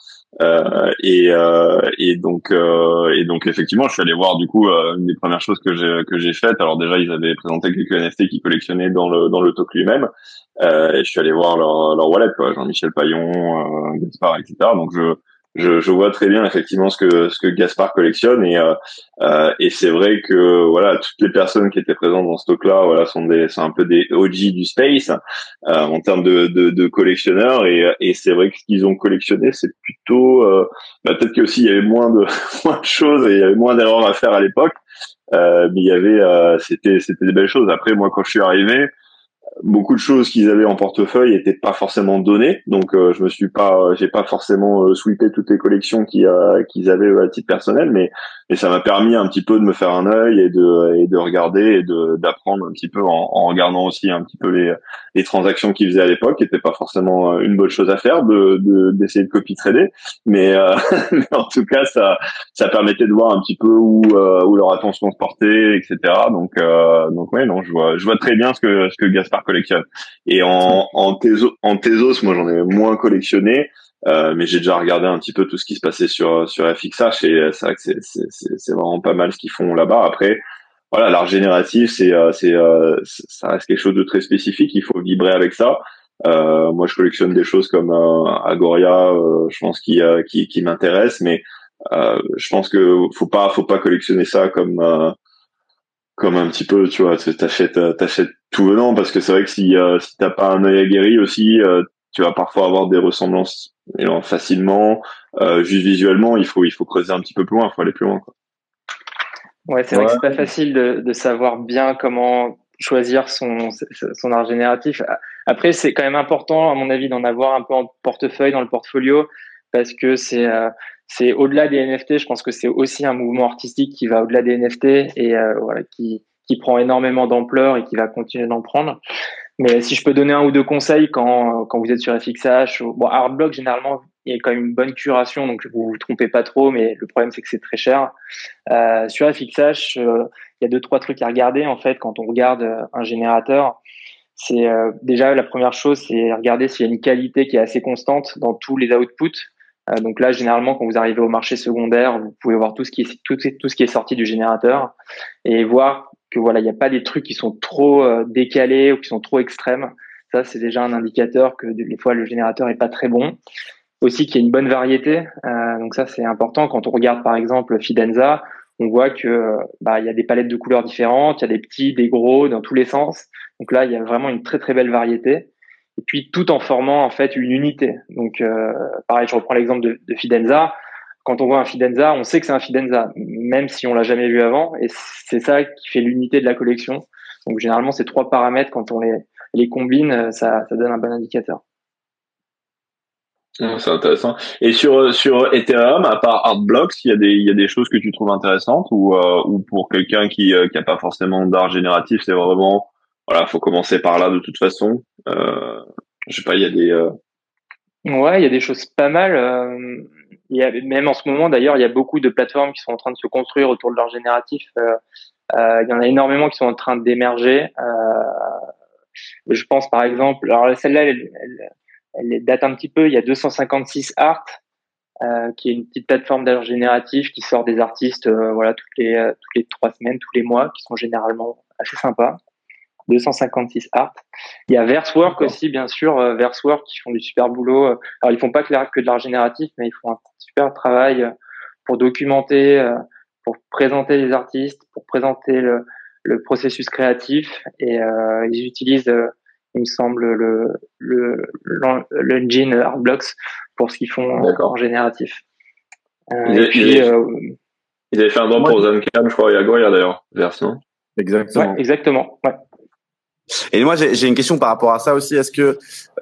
Euh, et, euh, et donc euh, et donc effectivement je suis allé voir du coup une des premières choses que j'ai que j'ai faites. Alors déjà ils avaient présenté quelques NFT qu'ils collectionnaient dans le dans le talk lui-même. Et je suis allé voir leur leur wallet quoi. Jean-Michel Paillon Gaspard etc donc je je, je, vois très bien effectivement ce que ce que Gaspard collectionne et euh, euh, et c'est vrai que voilà toutes les personnes qui étaient présentes dans ce talk là voilà sont des sont un peu des OG du space euh, en termes de, de, de collectionneurs et, et c'est vrai que ce qu'ils ont collectionné c'est plutôt euh, bah, peut-être aussi il y avait moins de moins de choses et il y avait moins d'erreurs à faire à l'époque euh, mais il y avait c'était c'était des belles choses. Après moi quand je suis arrivé beaucoup de choses qu'ils avaient en portefeuille étaient pas forcément données. Donc euh, je me suis pas j'ai pas forcément euh, sweepé toutes les collections qu'ils euh, qu'ils avaient à titre personnel mais mais ça m'a permis un petit peu de me faire un œil et de et de regarder et de d'apprendre un petit peu en, en, regardant aussi un petit peu les les transactions qu'ils faisaient à l'époque qui n'étaient pas forcément une bonne chose à faire de d'essayer de, copy trader. Mais, mais, en tout cas ça ça permettait de voir un petit peu où où leur attention se portait etc donc donc ouais non je vois je vois très bien ce que ce que Gaspard collectionne. Et en, en, en Tezos, moi j'en ai moins collectionné, euh, mais j'ai déjà regardé un petit peu tout ce qui se passait sur sur FXH et c'est vrai que c'est c'est vraiment pas mal ce qu'ils font là-bas. Après, voilà, l'art génératif, c'est euh, c'est euh, ça reste quelque chose de très spécifique. Il faut vibrer avec ça. Euh, moi, je collectionne des choses comme Agoria, je pense qui qui, qui m'intéresse, mais je pense que faut pas faut pas collectionner ça comme comme un petit peu, tu vois, t'achètes, euh, t'achètes tout venant parce que c'est vrai que si, euh, si t'as pas un œil aguerri aussi, euh, tu vas parfois avoir des ressemblances facilement. juste visuellement, il faut, il faut creuser un petit peu plus loin, il faut aller plus loin. Quoi. Ouais, c'est vrai que c'est pas facile de, de savoir bien comment choisir son, son art génératif. Après, c'est quand même important, à mon avis, d'en avoir un peu en portefeuille, dans le portfolio, parce que c'est c'est au-delà des NFT. Je pense que c'est aussi un mouvement artistique qui va au-delà des NFT et euh, voilà qui qui prend énormément d'ampleur et qui va continuer d'en prendre. Mais si je peux donner un ou deux conseils quand quand vous êtes sur FXH, bon Artblock généralement il y a quand même une bonne curation donc vous vous trompez pas trop. Mais le problème c'est que c'est très cher. Euh, sur FXH, euh, il y a deux trois trucs à regarder en fait quand on regarde euh, un générateur. C'est déjà la première chose, c'est regarder s'il y a une qualité qui est assez constante dans tous les outputs. Euh, donc là, généralement, quand vous arrivez au marché secondaire, vous pouvez voir tout ce qui est tout, ce qui est sorti du générateur et voir que voilà, il n'y a pas des trucs qui sont trop euh, décalés ou qui sont trop extrêmes. Ça, c'est déjà un indicateur que des fois le générateur est pas très bon. Aussi qu'il y a une bonne variété. Euh, donc ça, c'est important. Quand on regarde par exemple Fidenza, on voit que bah il y a des palettes de couleurs différentes, il y a des petits, des gros dans tous les sens. Donc là, il y a vraiment une très très belle variété et puis tout en formant en fait une unité. Donc euh, pareil, je reprends l'exemple de, de, Fidenza. Quand on voit un Fidenza, on sait que c'est un Fidenza, même si on l'a jamais vu avant, et c'est ça qui fait l'unité de la collection. Donc généralement, ces trois paramètres, quand on les, les combine, ça, ça donne un bon indicateur. C'est intéressant. Et sur sur Ethereum, à part Artblocks, il y a des il y a des choses que tu trouves intéressantes ou ou pour quelqu'un qui qui a pas forcément d'art génératif, c'est vraiment voilà, faut commencer par là de toute façon. Euh, je sais pas, il y a des. Euh... Ouais, il y a des choses pas mal. Euh, y a, même en ce moment, d'ailleurs, il y a beaucoup de plateformes qui sont en train de se construire autour de leur génératif. Euh, euh il y en a énormément qui sont en train d'émerger. je pense par exemple, alors celle-là, elle, elle, date un petit peu. Il y a 256 Art, qui est une petite plateforme d'art génératif qui sort des artistes, voilà, toutes les toutes les trois semaines, tous les mois, qui sont généralement assez sympas. 256 art. Il y a Versework aussi, bien sûr, euh, Versework qui font du super boulot. Alors ils font pas que de l'art génératif, mais ils font un super travail euh, pour documenter, euh, pour présenter les artistes, pour présenter le, le processus créatif. Et euh, ils utilisent, il me semble, le l'engine le, Artblocks pour ce qu'ils font en génératif. ils, et puis, ils, avaient fait un don pour Zancam, je crois, il y a Goya d'ailleurs, Vers, non? Exactement. Ouais, exactement. Ouais. Et moi, j'ai une question par rapport à ça aussi. Est-ce que,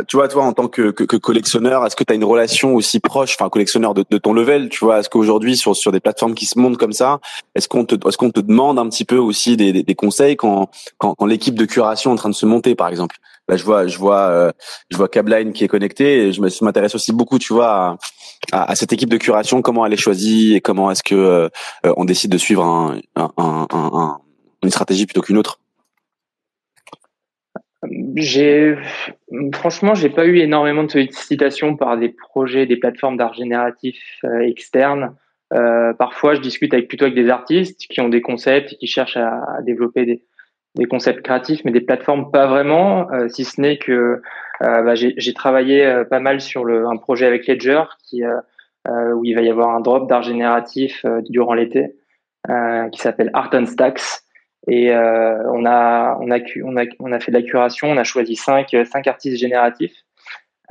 tu vois, toi, en tant que, que, que collectionneur, est-ce que tu as une relation aussi proche, enfin, collectionneur de, de, ton level, tu vois? Est-ce qu'aujourd'hui, sur, sur des plateformes qui se montent comme ça, est-ce qu'on te, est-ce te demande un petit peu aussi des, des, conseils quand, quand, quand l'équipe de curation est en train de se monter, par exemple? Là, je vois, je vois, euh, je vois Cabline qui est connecté. Et je m'intéresse aussi beaucoup, tu vois, à, à, cette équipe de curation, comment elle est choisie et comment est-ce que euh, on décide de suivre un, un, un une stratégie plutôt qu'une autre? J'ai franchement, j'ai pas eu énormément de sollicitations par des projets, des plateformes d'art génératif euh, externes. Euh, parfois, je discute avec plutôt avec des artistes qui ont des concepts et qui cherchent à, développer des, concepts créatifs, mais des plateformes pas vraiment, euh, si ce n'est que euh, bah, j'ai travaillé pas mal sur un projet avec Ledger qui, où il va y avoir un drop d'art génératif durant l'été qui s'appelle Art and Stacks et euh, on, a, on, a, on, a, on a fait de la curation, on a choisi cinq, cinq artistes génératifs.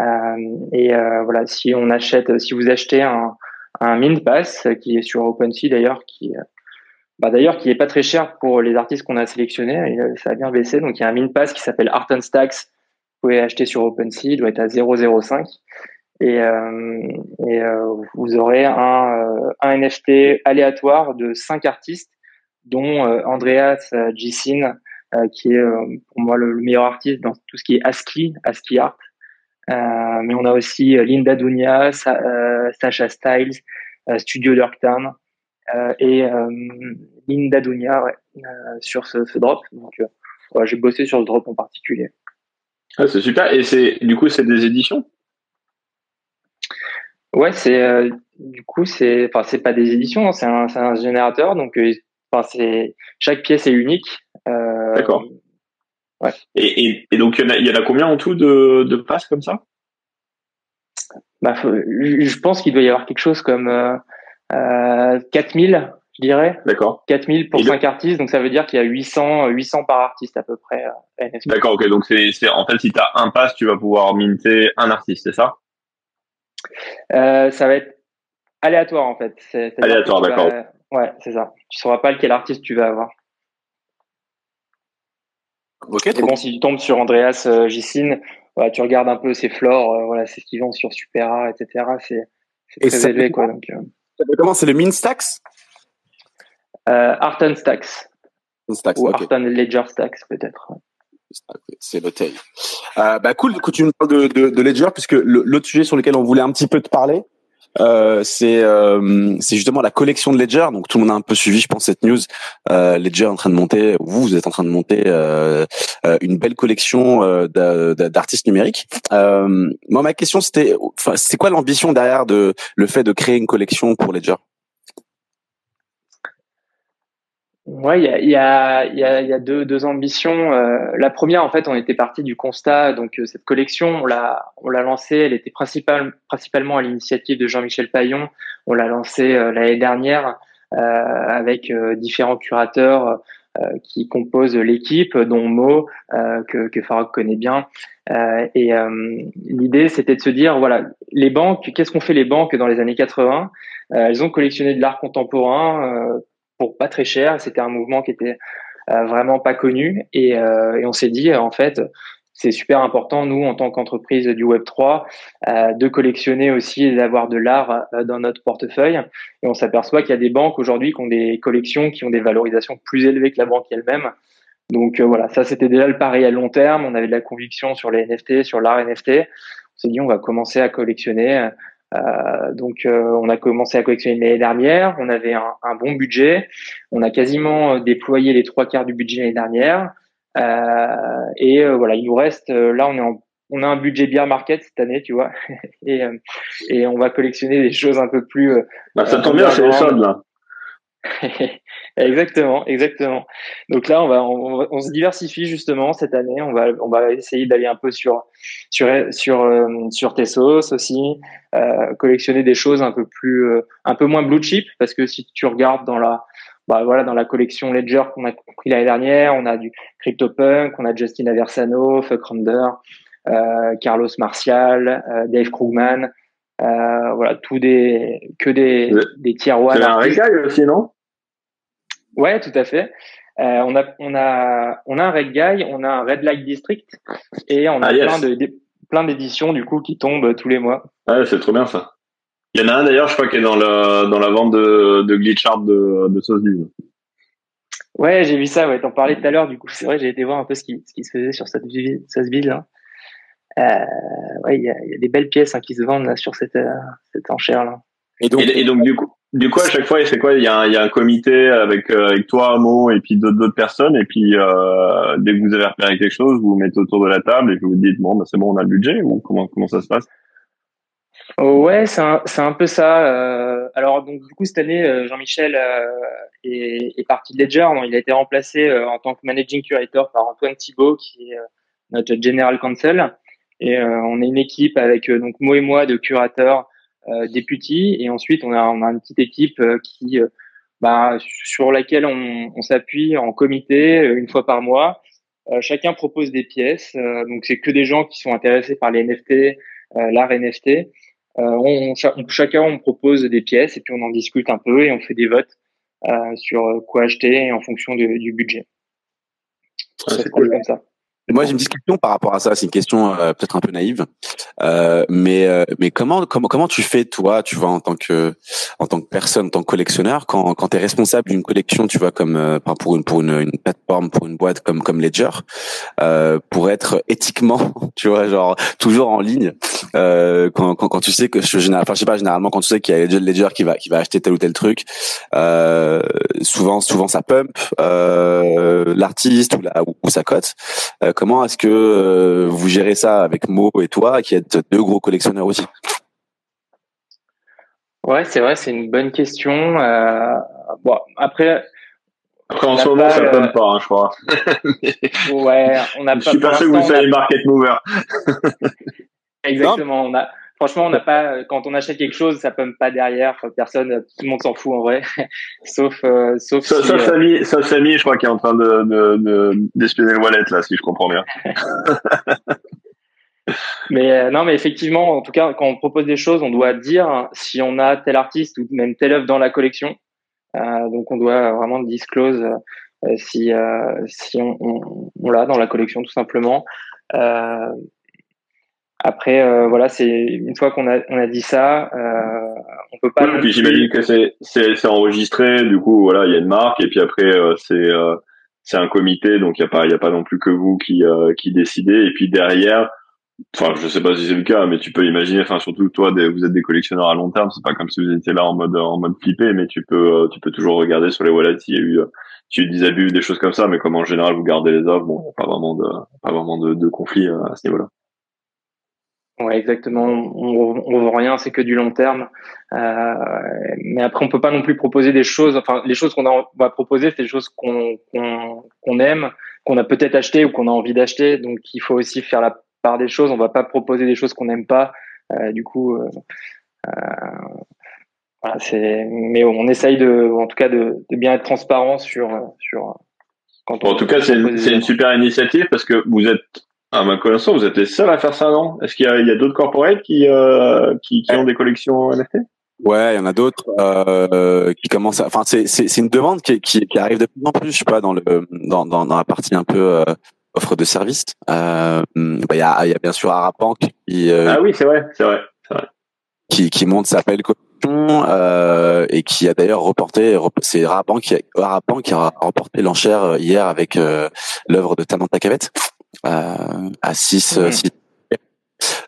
Euh, et euh, voilà, si on achète, si vous achetez un, un Mint Pass qui est sur OpenSea d'ailleurs, qui bah d'ailleurs qui est pas très cher pour les artistes qu'on a sélectionnés, ça a bien baissé. Donc il y a un Mint Pass qui s'appelle Art and Stacks. Vous pouvez acheter sur OpenSea, il doit être à 0,05 et, euh, et euh, vous aurez un, un NFT aléatoire de cinq artistes dont euh, Andreas euh, Gisin, euh, qui est pour moi le, meilleur artiste dans tout ce qui est ASCII, ASCII art. mais on a aussi Linda Dunia, Sacha Styles, Studio Dirktown et Linda Dunia ouais, sur ce, ce, drop. Donc, ouais, j'ai bossé sur ce drop en particulier. Ah, c'est super. Et c'est du coup, c'est des éditions? Ouais, c'est du coup, c'est enfin, c'est pas des éditions, hein, c'est un, un, générateur. Donc, Enfin, c'est chaque pièce est unique. Euh, D'accord. Ouais. Et, et, et, donc il y, en a, il y en a combien en tout de, de passes comme ça? Bah, Je pense qu'il doit y avoir quelque chose comme euh, 4000, euh, je dirais. D'accord. 4000 pour 5 artistes, donc ça veut dire qu'il y a 800, 800 par artiste à peu près. Euh, D'accord, ok. Donc c'est, c'est en fait si tu as un pass, tu vas pouvoir minter un artiste, c'est ça? Euh, Ça va être aléatoire en fait. C'est, aléatoire, d'accord. Ouais, c'est ça. Tu sauras pas lequel artiste tu vas avoir. Ok. bon, si tu tombes sur Andreas euh, tu regardes un peu ses flores, euh, voilà, c'est ce qu'ils vendent sur Supera, etc. C'est très élevé, quoi. Donc, euh. Comment c'est le Min Stacks euh, Art and Stacks. Stacks Ou Art and Ledger Stacks, peut-être. C'est l'hôtel. Bah cool, que tu nous parles de, de, de Ledger, puisque l'autre sujet sur lequel on voulait un petit peu te parler, euh, c'est euh, justement la collection de Ledger. Donc tout le monde a un peu suivi, je pense, cette news. Euh, Ledger est en train de monter, vous, vous êtes en train de monter euh, euh une belle collection d'artistes numériques. moi, ma question, c'était, c'est quoi l'ambition derrière de le fait de créer une collection pour Ledger? Ouais, il y a, y, a, y, a, y a, deux, deux ambitions. Euh, la première, en fait, on était parti du constat, donc euh, cette collection, on l'a, on l'a lancée, elle était principale, principalement à l'initiative de Jean-Michel Paillon. On l'a lancée euh, l'année dernière avec différents curateurs qui composent l'équipe, dont Mo, que, que Farok connaît bien. et l'idée, c'était de se dire, voilà, les banques, qu'est-ce qu'ont fait les banques dans les années 80 Elles ont collectionné de l'art contemporain pas très cher. C'était un mouvement qui était euh, vraiment pas connu et, euh, et on s'est dit en fait c'est super important, nous, en tant qu'entreprise du Web3, euh, de collectionner aussi d'avoir de l'art dans notre portefeuille. Et on s'aperçoit qu'il y a des banques aujourd'hui qui ont des collections qui ont des valorisations plus élevées que la banque elle-même. Donc voilà, ça c'était déjà le pari à long terme. On avait de la conviction sur les NFT, sur l'art NFT. On s'est dit on va commencer à collectionner. Euh, donc on a commencé à collectionner l'année dernière. On avait un, un, bon budget. On a quasiment déployé les trois quarts du budget l'année dernière. Euh, et euh, voilà, il nous reste, euh, là on est en on a un budget beer market cette année, tu vois, et, et on va collectionner des choses un peu plus. Bah, ça tombe bien, c'est les soldes là. exactement, exactement. Donc là, on va, on, se diversifie justement cette année. On va, on va essayer d'aller un peu sur, sur, sur, euh, sur Tessos aussi, euh, collectionner des choses un peu plus, un peu moins blue chip, parce que si tu regardes dans la, bah, voilà, dans la collection Ledger qu'on a compris l'année dernière, on a du CryptoPunk, on a Justin Aversano, Fuck Render, euh, Carlos Martial, euh, Dave Krugman, euh, voilà, tout des que des des one. C'est un red aussi, non? Ouais, tout à fait. Euh, on a on a on a un red guy, on a un red light district et on a ah, plein de, plein d'éditions du coup qui tombent tous les mois. Ouais, c'est trop bien ça. Il y en a un d'ailleurs, je crois, qui est dans la, dans la vente de, de glitch art de, de Saucebill. Ouais, j'ai vu ça, ouais, t'en parlais tout à l'heure, du coup, c'est vrai, j'ai été voir un peu ce qui, ce qui se faisait sur cette. Euh, ouais, il y a, y a, des belles pièces hein, qui se vendent là, sur cette, euh, cette enchère, là. Et donc, et, donc du coup, du coup, à chaque fois, il fait quoi? Il y a un, il y a un comité avec euh, avec toi, Mo, et puis d'autres d'autres personnes. Et puis euh, dès que vous avez repéré quelque chose, vous vous mettez autour de la table et vous vous dites bon, bah, c'est bon, on a le budget ou comment comment ça se passe? Ouais, c'est un, c'est un peu ça. Euh, alors donc du coup cette année, euh, Jean-Michel euh, est, est, parti de Ledger. il a été remplacé en tant que managing curator par Antoine Thibault, qui est notre general counsel. Et on est une équipe avec donc moi et moi de curateurs, euh, et ensuite on a, on a une petite équipe qui, bah, sur laquelle on, on s'appuie en comité une fois par mois. chacun propose des pièces. donc c'est que des gens qui sont intéressés par les NFT, l'art NFT. Euh, on, chacun on propose des pièces et puis on en discute un peu et on fait des votes euh, sur quoi acheter en fonction du budget. c'est cool comme ça. Moi, j'ai une petite question par rapport à ça. C'est une question euh, peut-être un peu naïve, euh, mais euh, mais comment comment comment tu fais toi, tu vois, en tant que en tant que personne, en tant que collectionneur, quand quand t'es responsable d'une collection, tu vois, comme euh, pour une pour une, une, plateforme, pour une boîte comme comme Ledger, pour être éthiquement, tu vois, genre toujours en ligne, quand, quand, quand tu sais que je enfin je sais pas généralement quand tu sais qu'il y a Ledger qui va qui va acheter tel ou tel truc, souvent souvent ça pump l'artiste ou la ou sa cote. Comment est-ce que euh, vous gérez ça avec Mo et toi, qui êtes deux gros collectionneurs aussi? Ouais, c'est vrai, c'est une bonne question. Euh, bon, après. Après, en ce moment, ça ne euh... pas, hein, je crois. ouais, on a pas. Je suis pas sûr que vous soyez market mover. Exactement. On a, franchement, on n'a pas, quand on achète quelque chose, ça peut pas derrière. Personne, tout le monde s'en fout en vrai. sauf, euh, sauf. Sauf, si, Samy, sauf Samy, je crois qu'il est en train de, de, d'espionner le wallet là, si je comprends bien. Mais euh, non, mais effectivement, en tout cas, quand on propose des choses, on doit dire si on a tel artiste ou même telle œuvre dans la collection. Euh, donc, on doit vraiment disclose euh, si si on, on, l'a dans la collection tout simplement. Après, euh, voilà, c'est une fois qu'on a on a dit ça, euh, on peut pas. Oui, puis j'imagine que c'est c'est enregistré. Du coup, voilà, il y a une marque et puis après euh, c'est euh, c'est un comité, donc il y a pas il a pas non plus que vous qui euh, qui décidez. Et puis derrière, enfin, je sais pas si c'est le cas, mais tu peux imaginer. Enfin, surtout toi, vous êtes des collectionneurs à long terme. C'est pas comme si vous étiez là en mode en mode flippé, mais tu peux tu peux toujours regarder sur les wallets s'il y a eu s'il y a eu des abus, des choses comme ça. Mais comme en général vous gardez les offres, bon, pas vraiment de pas vraiment de, conflit à ce niveau-là. Ouais, exactement. On, on rien, c'est que du long terme. Euh, mais après, on peut pas non plus proposer des choses. Enfin, les choses qu'on va proposer, c'est des choses qu'on qu'on aime, qu'on a peut-être acheté ou qu'on a envie d'acheter. Donc, il faut aussi faire la part des choses. On va pas proposer des choses qu'on n'aime pas. Euh, du coup, euh, euh voilà, c'est. Mais on essaye de, en tout cas, de, de bien être transparent sur sur. Quand en tout cas, c'est une, une super initiative parce que vous êtes à ma connaissance, vous êtes les seuls à faire ça, non? Est-ce qu'il y a, il y a d'autres corporates qui, euh, qui, qui ont des collections NFT? Ouais, il y en a d'autres euh, qui commencent. À... Enfin, c'est c'est c'est une demande qui, qui qui arrive de plus en plus. Je sais pas dans le dans dans, dans la partie un peu euh, offre de service. Euh, bah, il y, a, y a bien sûr Arapank qui ah oui c'est vrai c'est vrai, vrai qui qui monte sa belle collection euh, et qui a d'ailleurs reporté c'est Arapank qui a, qui a remporté l'enchère hier avec l'œuvre de Tananta Cavette à 6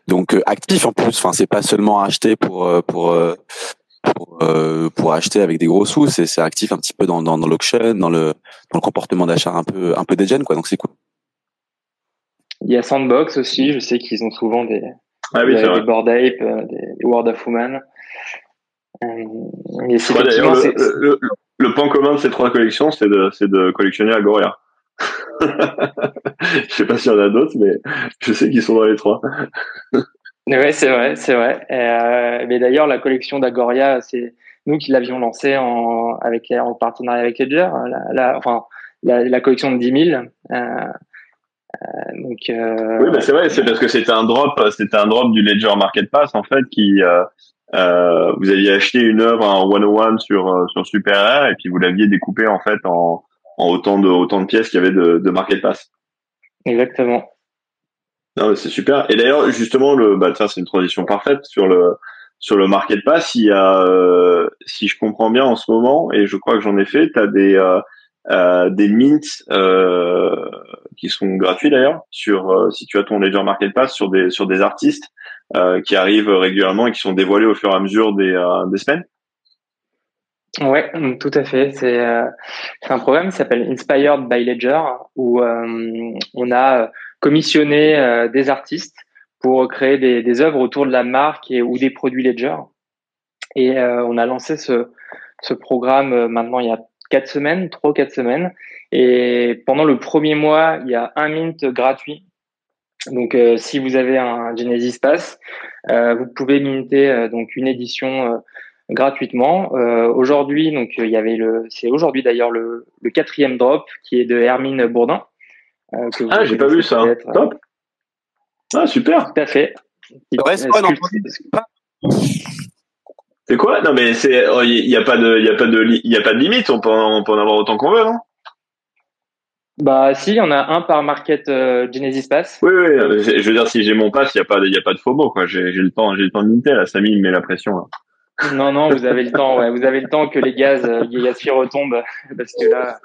donc actif en plus enfin c'est pas seulement acheter pour pour pour, euh, pour acheter avec des gros sous, c'est actif un petit peu dans, dans, dans l'auction, dans le, dans le comportement d'achat un peu, un peu des jeunes, quoi. Donc c'est cool. Il y a Sandbox aussi, je sais qu'ils ont souvent des, ah oui, des, des Board Ape, euh, des World of Woman. Euh, ouais, le, le, le, point commun de ces trois collections, c'est de, de collectionner Agoria. je sais pas s'il y en a d'autres, mais je sais qu'ils sont dans les trois. Oui, c'est vrai, c'est vrai. Euh, mais d'ailleurs, la collection d'Agoria, c'est nous qui l'avions lancée en, avec, en partenariat avec Ledger, la, la enfin, la, la, collection de 10 000. Euh, euh, donc, euh, oui, bah c'est vrai, c'est parce que c'était un drop, c'était un drop du Ledger Market Pass en fait, qui euh, euh, vous aviez acheté une œuvre en 101 sur sur Super Rare et puis vous l'aviez découpé en fait en, en autant de autant de pièces qu'il y avait de, de Market Pass. Exactement. Non, c'est super. Et d'ailleurs, justement, le, bah, c'est une transition parfaite sur le sur le market pass. Il y a, euh, si je comprends bien en ce moment, et je crois que j'en ai fait, tu as des euh, euh, des mints euh, qui sont gratuits d'ailleurs sur euh, si tu as ton Ledger Market Pass sur des sur des artistes euh, qui arrivent régulièrement et qui sont dévoilés au fur et à mesure des des semaines. Ouais, tout à fait. C'est un programme qui s'appelle Inspired by Ledger où on a commissionner euh, des artistes pour créer des, des, œuvres autour de la marque et, ou des produits Ledger. Et euh, on a lancé ce, ce programme euh, maintenant il y a quatre semaines, trois ou quatre semaines. Et pendant le premier mois, il y a un mint gratuit. Donc, si vous avez un Genesis Pass, vous pouvez minter donc une édition gratuitement. aujourd'hui, donc il y avait le, c'est aujourd'hui d'ailleurs le, le quatrième drop qui est de Hermine Bourdin. Euh, ah, j'ai pas vu ça. Top. Ah, super. Tout à fait. C'est quoi? Non, mais c'est, il oh, y a pas de, il y a pas de, il y a pas de limite. On peut, en, peut en avoir autant qu'on veut, non? Bah, si, il y en a un par market euh, Genesis Pass. Oui, oui. Je veux dire, si j'ai mon pass, il y a pas, il y a pas de FOMO, quoi. J'ai, le temps, j'ai le temps de minter. Là, Samy me met la pression. Là. Non, non, vous avez le temps. Ouais, vous avez le temps que les gaz, euh, les gaz retombent, parce que là,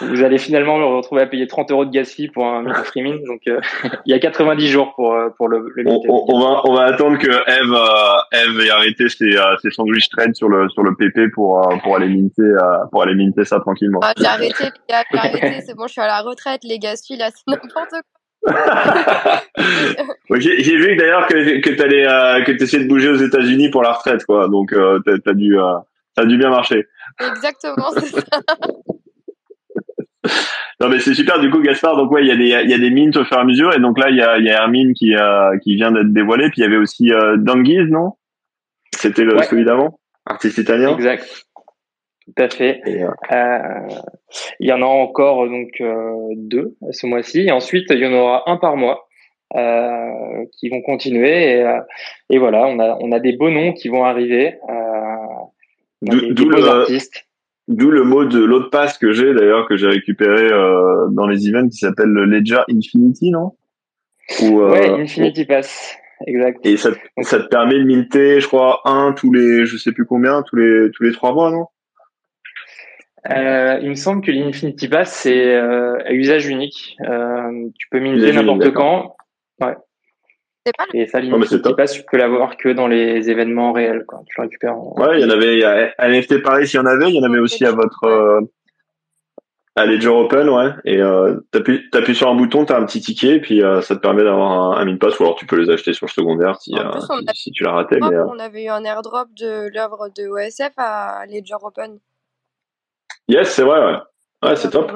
vous allez finalement le retrouver à payer 30 euros de gas fee pour un micro streaming. Donc, euh, il y a 90 jours pour euh, pour le. le on, on, va on va attendre que Eve euh, Eve ait arrêté ses, ses sandwich trades sur le sur le PP pour pour aller minter pour aller minter ça tranquillement. Ah, j'ai arrêté, j'ai arrêté, c'est bon, je suis à la retraite, les gas fees là, c'est n'importe quoi. j'ai vu d'ailleurs que que t'allais euh, que t'essayais de bouger aux États-Unis pour la retraite quoi, donc euh, t'as as dû ça dû bien marcher. Exactement, c'est ça. Non mais c'est super du coup Gaspard donc ouais il y a des il y a des mines au fur et à mesure et donc là il y a il y a Hermine qui euh, qui vient d'être dévoilé puis il y avait aussi euh, Danguise non? C'était le celui d'avant artiste italien. Exact. Tout à fait. Euh, euh, il y en a encore donc deux ce mois-ci et ensuite il y en aura un par mois qui vont continuer et, et, voilà on a on a des beaux noms qui vont arriver d'où le artistes D'où le mot de l'autre passe que j'ai d'ailleurs que j'ai récupéré euh, dans les events qui s'appelle le Ledger Infinity, non? Ou, euh, Ouais, Infinity Pass, exact. Et ça, ça te permet de minter, je crois, un tous les, je sais plus combien, tous les tous les trois mois, non? Euh, il me semble que l'Infinity Pass c'est euh, à usage unique. Euh, tu peux minter n'importe quand. Ouais. Pas le... Et ça, l'Infinity Pass, tu peux l'avoir que dans les événements réels. Quoi. Tu le récupères. En... Ouais, il y en avait à NFT Paris, il y en avait. Il y en avait aussi à votre euh, à Ledger Open, ouais. Et euh, t'appuies, t'appuies sur un bouton, t'as un petit ticket, et puis euh, ça te permet d'avoir un, un min pass, ou alors tu peux les acheter sur le secondaire si, euh, si, si, tu l'as raté. Mais, euh. on avait eu un airdrop de l'œuvre de OSF à Ledger Open. Yes, c'est vrai, ouais. Ouais, c'est top.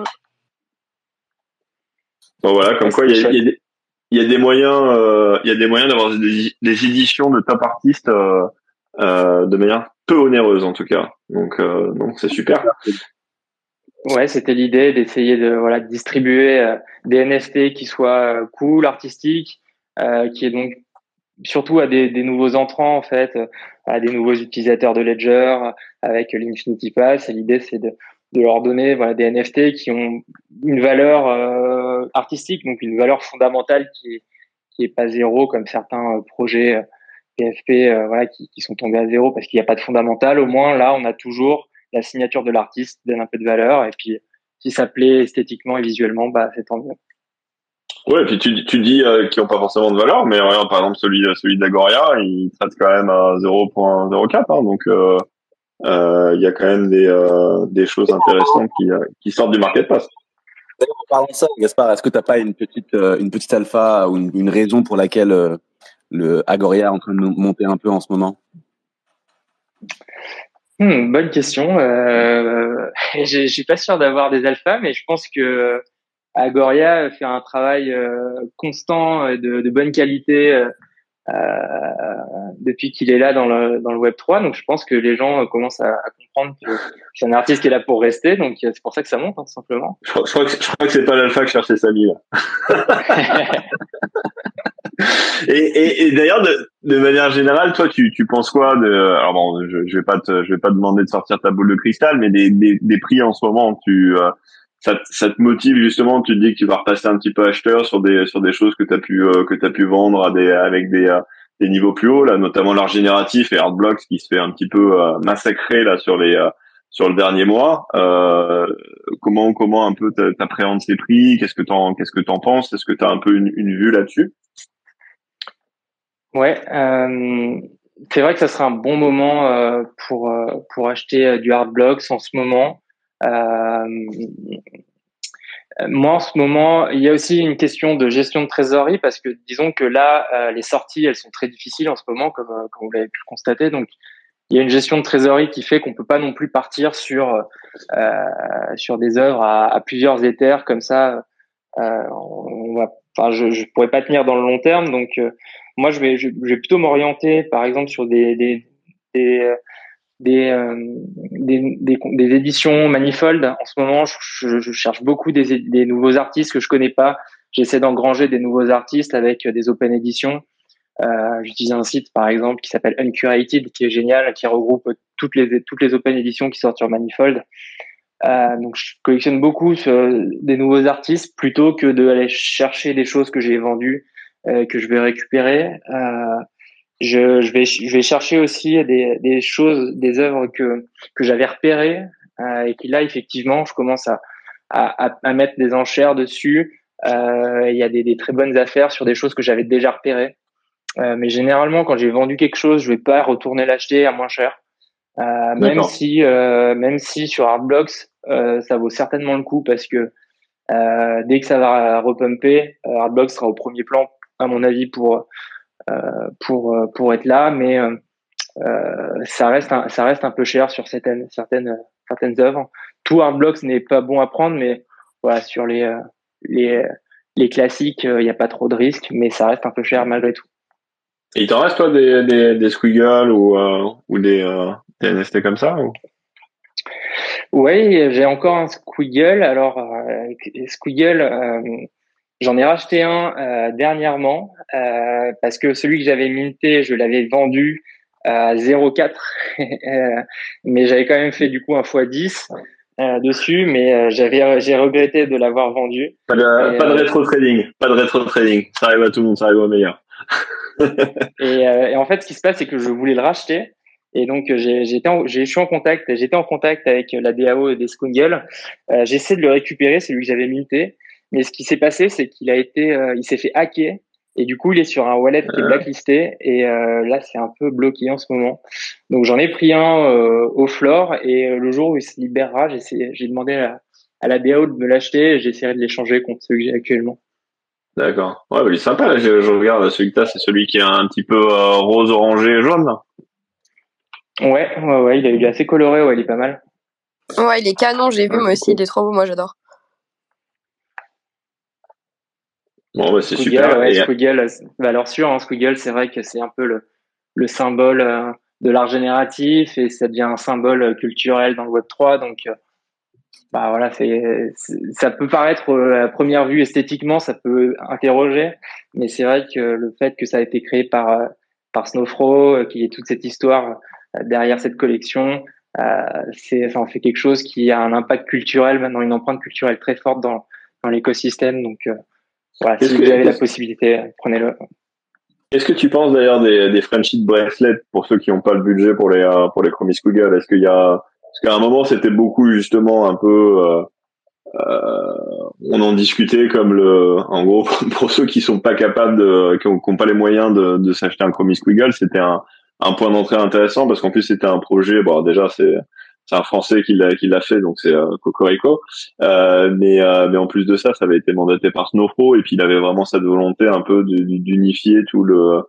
Bon voilà, comme quoi il y, y, a des il y a des moyens, euh, il y a des moyens d'avoir des, des, éditions de top artistes euh, euh, de manière peu onéreuse en tout cas. Donc, euh, donc c'est super. Ouais, c'était l'idée d'essayer de voilà de distribuer des NFT qui soient cool, artistiques, qui est donc surtout à des, des, nouveaux entrants en fait, à des nouveaux utilisateurs de Ledger avec l'Infinity Pass. L'idée c'est de, de leur donner voilà des NFT qui ont une valeur artistique, donc une valeur fondamentale qui est qui est pas zéro comme certains projets PFP voilà qui, qui sont tombés à zéro parce qu'il n'y a pas de fondamental. Au moins là, on a toujours la signature de l'artiste donne un peu de valeur et puis si ça plaît esthétiquement et visuellement, bah c'est tant mieux. Ouais, et puis tu, tu dis euh, qu'ils n'ont pas forcément de valeur, mais regarde, par exemple celui celui d'Agoria, il traite quand même à 0.04, hein, donc euh, euh, il y a quand même des euh, des choses intéressantes qui qui sortent du marketplace. En parlant de ça, Gaspard, est-ce que tu n'as pas une petite une petite alpha ou une, une raison pour laquelle le Agoria est en train de monter un peu en ce moment? Hmm, Bonne question. Euh, je suis pas sûr d'avoir des alphas, mais je pense que Agoria fait un travail euh, constant de, de, bonne qualité euh, euh, depuis qu'il est là dans le, dans le Web 3. Donc je pense que les gens commencent à, à comprendre que c'est un artiste qui est là pour rester. Donc c'est pour ça que ça monte, hein, tout simplement. Je crois, je crois que, je crois que c'est pas l'alpha que cherchait Samy. et, et, et d'ailleurs, de, de, manière générale, toi, tu, tu penses quoi de Alors bon, je, je vais pas te, je vais pas te demander de sortir ta boule de cristal, mais des, des, des prix en ce moment, tu ça, ça, te motive justement Tu te dis que tu vas repasser un petit peu acheteur sur des sur des choses que tu as pu euh, que tu pu vendre à des avec des euh, des niveaux plus hauts là, notamment l'art génératif et Artblocks qui se fait un petit peu euh, massacrer là sur les sur le dernier mois. comment comment un peu t'appréhendes ces prix? Qu'est-ce que t'en qu'est-ce que t'en penses? Est-ce que tu as un peu une, une vue là-dessus? Ouais, c'est vrai que ça serait un bon moment pour pour acheter du Artblocks en ce moment. Euh, moi, en ce moment, il y a aussi une question de gestion de trésorerie parce que disons que là, euh, les sorties, elles sont très difficiles en ce moment, comme, euh, comme vous l'avez pu le constater. Donc, il y a une gestion de trésorerie qui fait qu'on peut pas non plus partir sur euh, sur des œuvres à, à, plusieurs éthers comme ça. Euh, on va, enfin, je, je pourrais pas tenir dans le long terme. Donc, moi, je vais, je vais plutôt m'orienter, par exemple, sur des, des, des des, euh, des, des, des, éditions manifold. En ce moment, je, je cherche beaucoup des, des, nouveaux artistes que je connais pas. J'essaie d'engranger des nouveaux artistes avec des open éditions. Euh, J'utilise un site, par exemple, qui s'appelle Uncurated, qui est génial, qui regroupe toutes les toutes les open éditions qui sortent sur Manifold. Euh, donc, je collectionne beaucoup des nouveaux artistes plutôt que d'aller chercher des choses que j'ai vendues, euh, que je vais récupérer. Euh, je, je, vais, je vais chercher aussi des, des choses, des œuvres que, que j'avais repérées euh, et qui là, effectivement, je commence à, à, à mettre des enchères dessus. Euh, il y a des, des, très bonnes affaires sur des choses que j'avais déjà repérées. Euh, mais généralement, quand j'ai vendu quelque chose, je vais pas retourner l'acheter à moins cher. Euh, même si, euh, même si sur Artblocks, euh, ça vaut certainement le coup parce que dès que ça va repumper, Artblocks sera au premier plan, à mon avis, pour pour euh, pour être là, mais euh, ça reste un, ça reste un peu cher sur certaines certaines certaines œuvres. Tout Artblocks n'est pas bon à prendre, mais voilà sur les les les classiques, il n'y a pas trop de risques, mais ça reste un peu cher malgré tout. Et il t'en reste toi des, des, des Squiggle ou, euh, ou des, euh, des, NFT comme ça ou? Oui, j'ai encore un Squiggle. Alors, euh, Squiggle, J'en ai racheté un euh, dernièrement euh, parce que celui que j'avais minté, je l'avais vendu à 0,4, euh, mais j'avais quand même fait du coup un x10 euh, dessus, mais j'avais j'ai regretté de l'avoir vendu. Pas de, pas de rétro trading, pas de rétro trading. Ça arrive à tout le monde, ça arrive au meilleur. et, et, en fait, ce qui se passe, c'est que je voulais le racheter. Et donc j'ai j'étais je suis en contact, j'étais en contact avec la DAO des Skungel. J'essaie de le récupérer, celui que j'avais minté. Mais ce qui s'est passé, c'est qu'il a été, euh, il s'est fait hacker et du coup, il est sur un wallet qui est ah. blacklisté et euh, là, c'est un peu bloqué en ce moment. Donc, j'en ai pris un euh, au floor et le jour où il se libérera, j'ai demandé à, à, la DAO de me l'acheter. J'essaierai de l'échanger contre celui que j'ai actuellement. D'accord. Ouais, bah, il est sympa. Là, je, je regarde celui que t'as, c'est celui qui est un petit peu rose, orangé, jaune. Là. Ouais, ouais, ouais. Il est, il est assez coloré. Ouais, il est pas mal. Ouais, il est canon. J'ai vu moi aussi. Il est trop beau. Moi, j'adore. Bon, bah, c'est super. Ouais, Squiggle, valeur sûre. Hein, Squiggle, c'est vrai que c'est un peu le, le symbole euh, de l'art génératif et ça devient un symbole culturel dans le Web 3. Donc, euh, bah voilà, c'est, ça peut paraître euh, à première vue esthétiquement, ça peut interroger, mais c'est vrai que le fait que ça a été créé par par Snowfro, qu'il y ait toute cette histoire derrière cette collection, euh, c'est, enfin, fait quelque chose qui a un impact culturel, maintenant une empreinte culturelle très forte dans dans l'écosystème. Donc voilà, si vous avez la possibilité, prenez-le. Qu'est-ce que tu penses d'ailleurs des, des friendship bracelets pour ceux qui n'ont pas le budget pour les pour les Promise Google Est-ce qu'il y a parce qu'à un moment c'était beaucoup justement un peu euh, on en discutait comme le, en gros, pour ceux qui sont pas capables de, qui ont, pas les moyens de, de s'acheter un Chromie Squiggle, c'était un, un point d'entrée intéressant parce qu'en plus c'était un projet. Bon, déjà c'est c'est un Français qui l'a qui l'a fait, donc c'est euh, Cocorico. Euh, mais euh, mais en plus de ça, ça avait été mandaté par Snowpro et puis il avait vraiment cette volonté un peu d'unifier tout le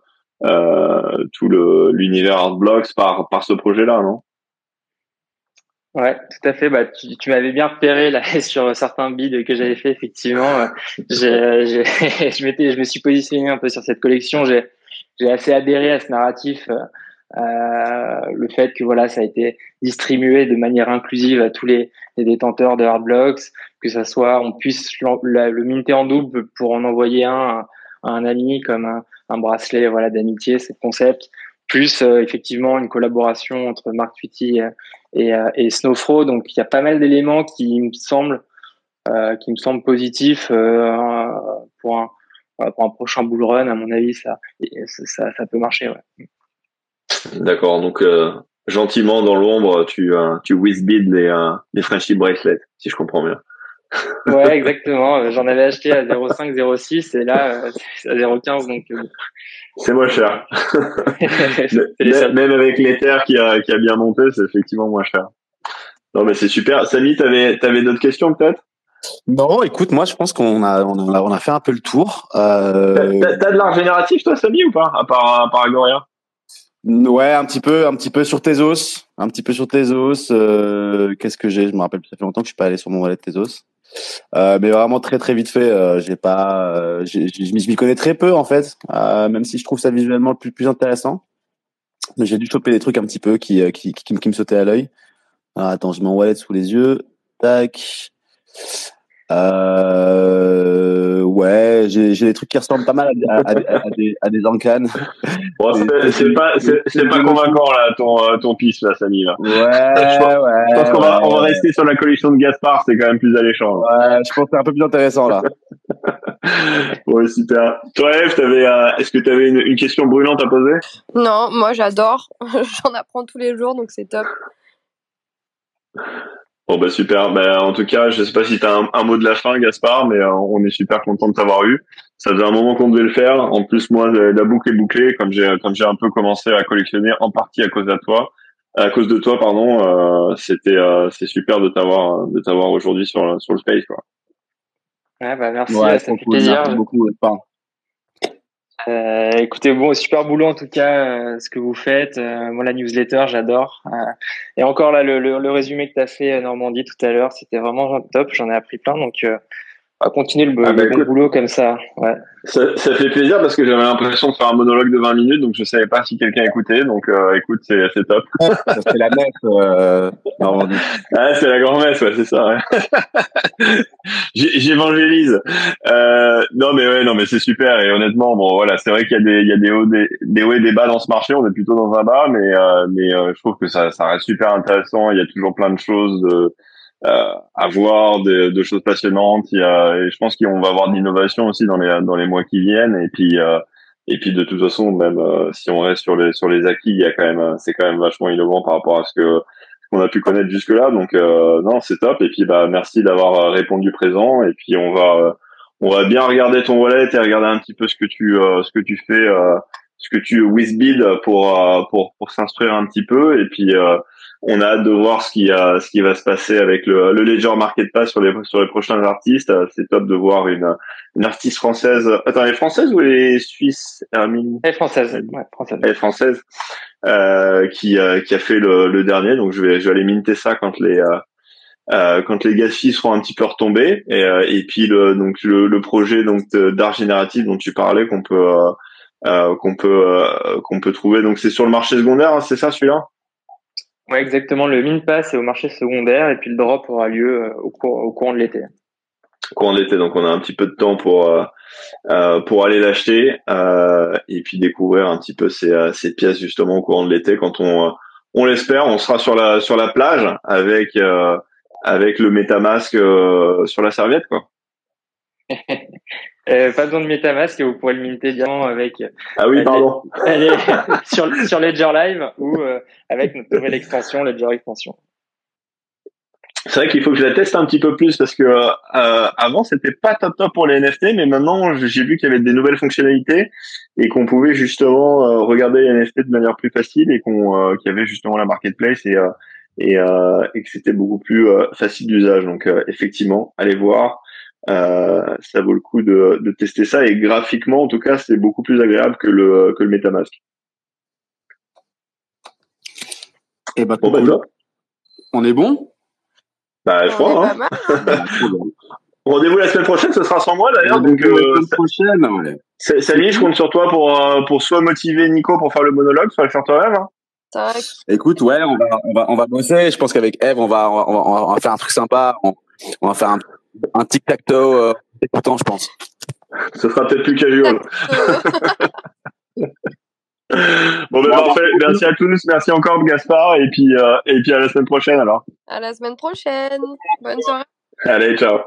euh, tout le l'univers Artblocks par par ce projet-là, non? Ouais, tout à fait. Bah, tu, tu m'avais bien repéré là sur certains bids que j'avais fait. Effectivement, je m'étais, je me suis positionné un peu sur cette collection. J'ai, j'ai assez adhéré à ce narratif, euh, le fait que voilà, ça a été distribué de manière inclusive à tous les, les détenteurs de hardblocks, que ça soit, on puisse le minter en double pour en envoyer un à un ami comme un, un bracelet, voilà, d'amitié, c'est le concept plus euh, effectivement une collaboration entre Mark Twitty et, euh, et Snowfro. Donc il y a pas mal d'éléments qui me semblent euh, qui me semblent positifs pour un pour un prochain bull run. À mon avis, ça ça, ça peut marcher. Ouais. D'accord. Donc gentiment dans l'ombre, tu tu whizbid les les friendship bracelets, si je comprends bien. ouais, exactement. J'en avais acheté à 0,5, 0,6 et là, c'est à 0,15. Donc, c'est moins cher. Même avec l'Ether qui a, qui a bien monté, c'est effectivement moins cher. Non, mais c'est super. Samy, t'avais, t'avais d'autres questions peut-être? Non, écoute, moi je pense qu'on a, on a, on a fait un peu le tour. Euh... T'as, de l'art génératif toi, Samy, ou pas? À part, à part Agoria Ouais, un petit peu, un petit peu sur Tezos, un petit peu sur Tezos. Euh, qu'est-ce que j'ai? Je me rappelle, ça fait longtemps que je suis pas allé sur mon wallet Tezos. Euh, mais vraiment très très vite fait. Euh, j'ai pas, euh, je m'y connais très peu en fait, euh, même si je trouve ça visuellement le plus, plus intéressant. Mais j'ai dû choper des trucs un petit peu qui qui, qui, qui me sautaient à l'œil. attends, je mets mon wallet sous les yeux. Tac. Euh, ouais, j'ai des trucs qui ressemblent pas mal à, à, à, des, à des Ancan. Bon, c'est pas, c'est pas convaincant là, ton, euh, ton piste là, Samy là. Ouais, je pense, ouais. Je pense qu'on va, on va rester sur la collection de Gaspard, c'est quand même plus alléchant. Ouais, je pense que c'est un peu plus intéressant là. ouais, super. Toi, Eve, t'avais, euh, est-ce que tu avais une, une question brûlante à poser? Non, moi j'adore. J'en apprends tous les jours, donc c'est top. Bon bah super. Bah, en tout cas, je sais pas si tu as un, mot de la fin, Gaspard, mais euh, on est super content de t'avoir eu. Ça faisait un moment qu'on devait le faire. En plus, moi, la boucle est bouclée, comme j'ai comme j'ai un peu commencé à collectionner en partie à cause de toi, à cause de toi, pardon. Euh, c'était euh, c'est super de t'avoir de t'avoir aujourd'hui sur sur le space quoi. Ouais, bah merci, ouais, ça fait plaisir. Merci beaucoup. Euh, écoutez, bon, super boulot en tout cas, euh, ce que vous faites. Euh, moi, la newsletter, j'adore. Euh, et encore là, le, le, le résumé que tu as fait, Normandie, tout à l'heure, c'était vraiment top. J'en ai appris plein. Donc, va continuer le, ah, bah, bon boulot comme ça. Ouais. Ça, ça, fait plaisir parce que j'avais l'impression de faire un monologue de 20 minutes, donc je savais pas si quelqu'un écoutait. Donc, écoute, c'est, c'est top. c'est la messe, euh, Normandie. Ah, c'est la grand-messe, ouais, c'est ça. Ouais. J'évangélise. Euh, non, mais ouais, non, mais c'est super. Et honnêtement, bon, voilà, c'est vrai qu'il y a des, il y a des hauts, des, des hauts et des bas dans ce marché. On est plutôt dans un bas, mais, euh, mais je trouve que ça, ça reste super intéressant. Il y a toujours plein de choses. De, euh, avoir de, de, choses passionnantes. Il y a, et je pense qu'on va avoir de l'innovation aussi dans les dans les mois qui viennent. Et puis euh, et puis de toute façon, même euh, si on reste sur les sur les acquis, il y a quand même c'est quand même vachement innovant par rapport à ce que qu'on a pu connaître jusque là. Donc euh, non, c'est top. Et puis bah merci d'avoir répondu présent. Et puis on va on va bien regarder ton wallet et regarder un petit peu ce que tu ce que tu fais ce que tu whizbid pour pour pour s'instruire un petit peu et puis on a hâte de voir ce qui a, ce qui va se passer avec le, le Ledger Market Pass sur les sur les prochains artistes. C'est top de voir une, une artiste française. Attends, elle est française ou elle est suisse, Hermine? Elle est française. Ouais, française. Elle est française. Euh, qui euh, qui a fait le, le, dernier. Donc je vais je vais aller minter ça quand les euh, euh quand les GASFI seront un petit peu retombés et, euh, et puis le donc le, le projet donc d'art génératif dont tu parlais qu'on peut euh, qu'on peut qu'on peut trouver donc c'est sur le marché secondaire hein, c'est ça celui-là? Ouais, exactement. Le min pass est au marché secondaire et puis le drop aura lieu euh, au, cours, au courant de l'été. Au courant de l'été, donc on a un petit peu de temps pour euh, euh pour aller l'acheter euh, et puis découvrir un petit peu ces, euh, ces pièces justement au courant de l'été. Quand on on l'espère, on sera sur la sur la plage avec avec le MetaMask sur la serviette quoi. euh, pas besoin de MetaMask, vous pourrez le minter directement avec. Ah oui, pardon. sur, sur Ledger Live ou avec notre nouvelle extension, Ledger Extension. C'est vrai qu'il faut que je la teste un petit peu plus parce que euh, avant c'était pas top top pour les NFT, mais maintenant j'ai vu qu'il y avait des nouvelles fonctionnalités et qu'on pouvait justement euh, regarder les NFT de manière plus facile et qu'on euh, qu'il y avait justement la marketplace et euh, et, et, que c'était beaucoup plus facile d'usage. Donc effectivement, allez voir, ça vaut le coup de, de tester ça et graphiquement en tout cas c'est beaucoup plus agréable que le que le MetaMask. Et eh bah, bon, bah, on est bon? Bah, je crois. Hein. Rendez-vous la semaine prochaine, ce sera sans moi d'ailleurs. Donc, euh, la semaine prochaine, ouais. Sally, je compte sur toi pour, euh, pour soit motiver Nico pour faire le monologue, soit le faire toi-même. Hein. Écoute, ouais, on va, on va, on va bosser. Je pense qu'avec Eve, on va, on va, on va faire un truc sympa. On, on va faire un, un tic-tac-toe euh, écoutant, je pense. Ce sera peut-être plus casual. Bon, ben parfait. Merci à tous. Merci encore, Gaspard. Et puis, euh, et puis à la semaine prochaine, alors. À la semaine prochaine. Bonne soirée. Allez, ciao.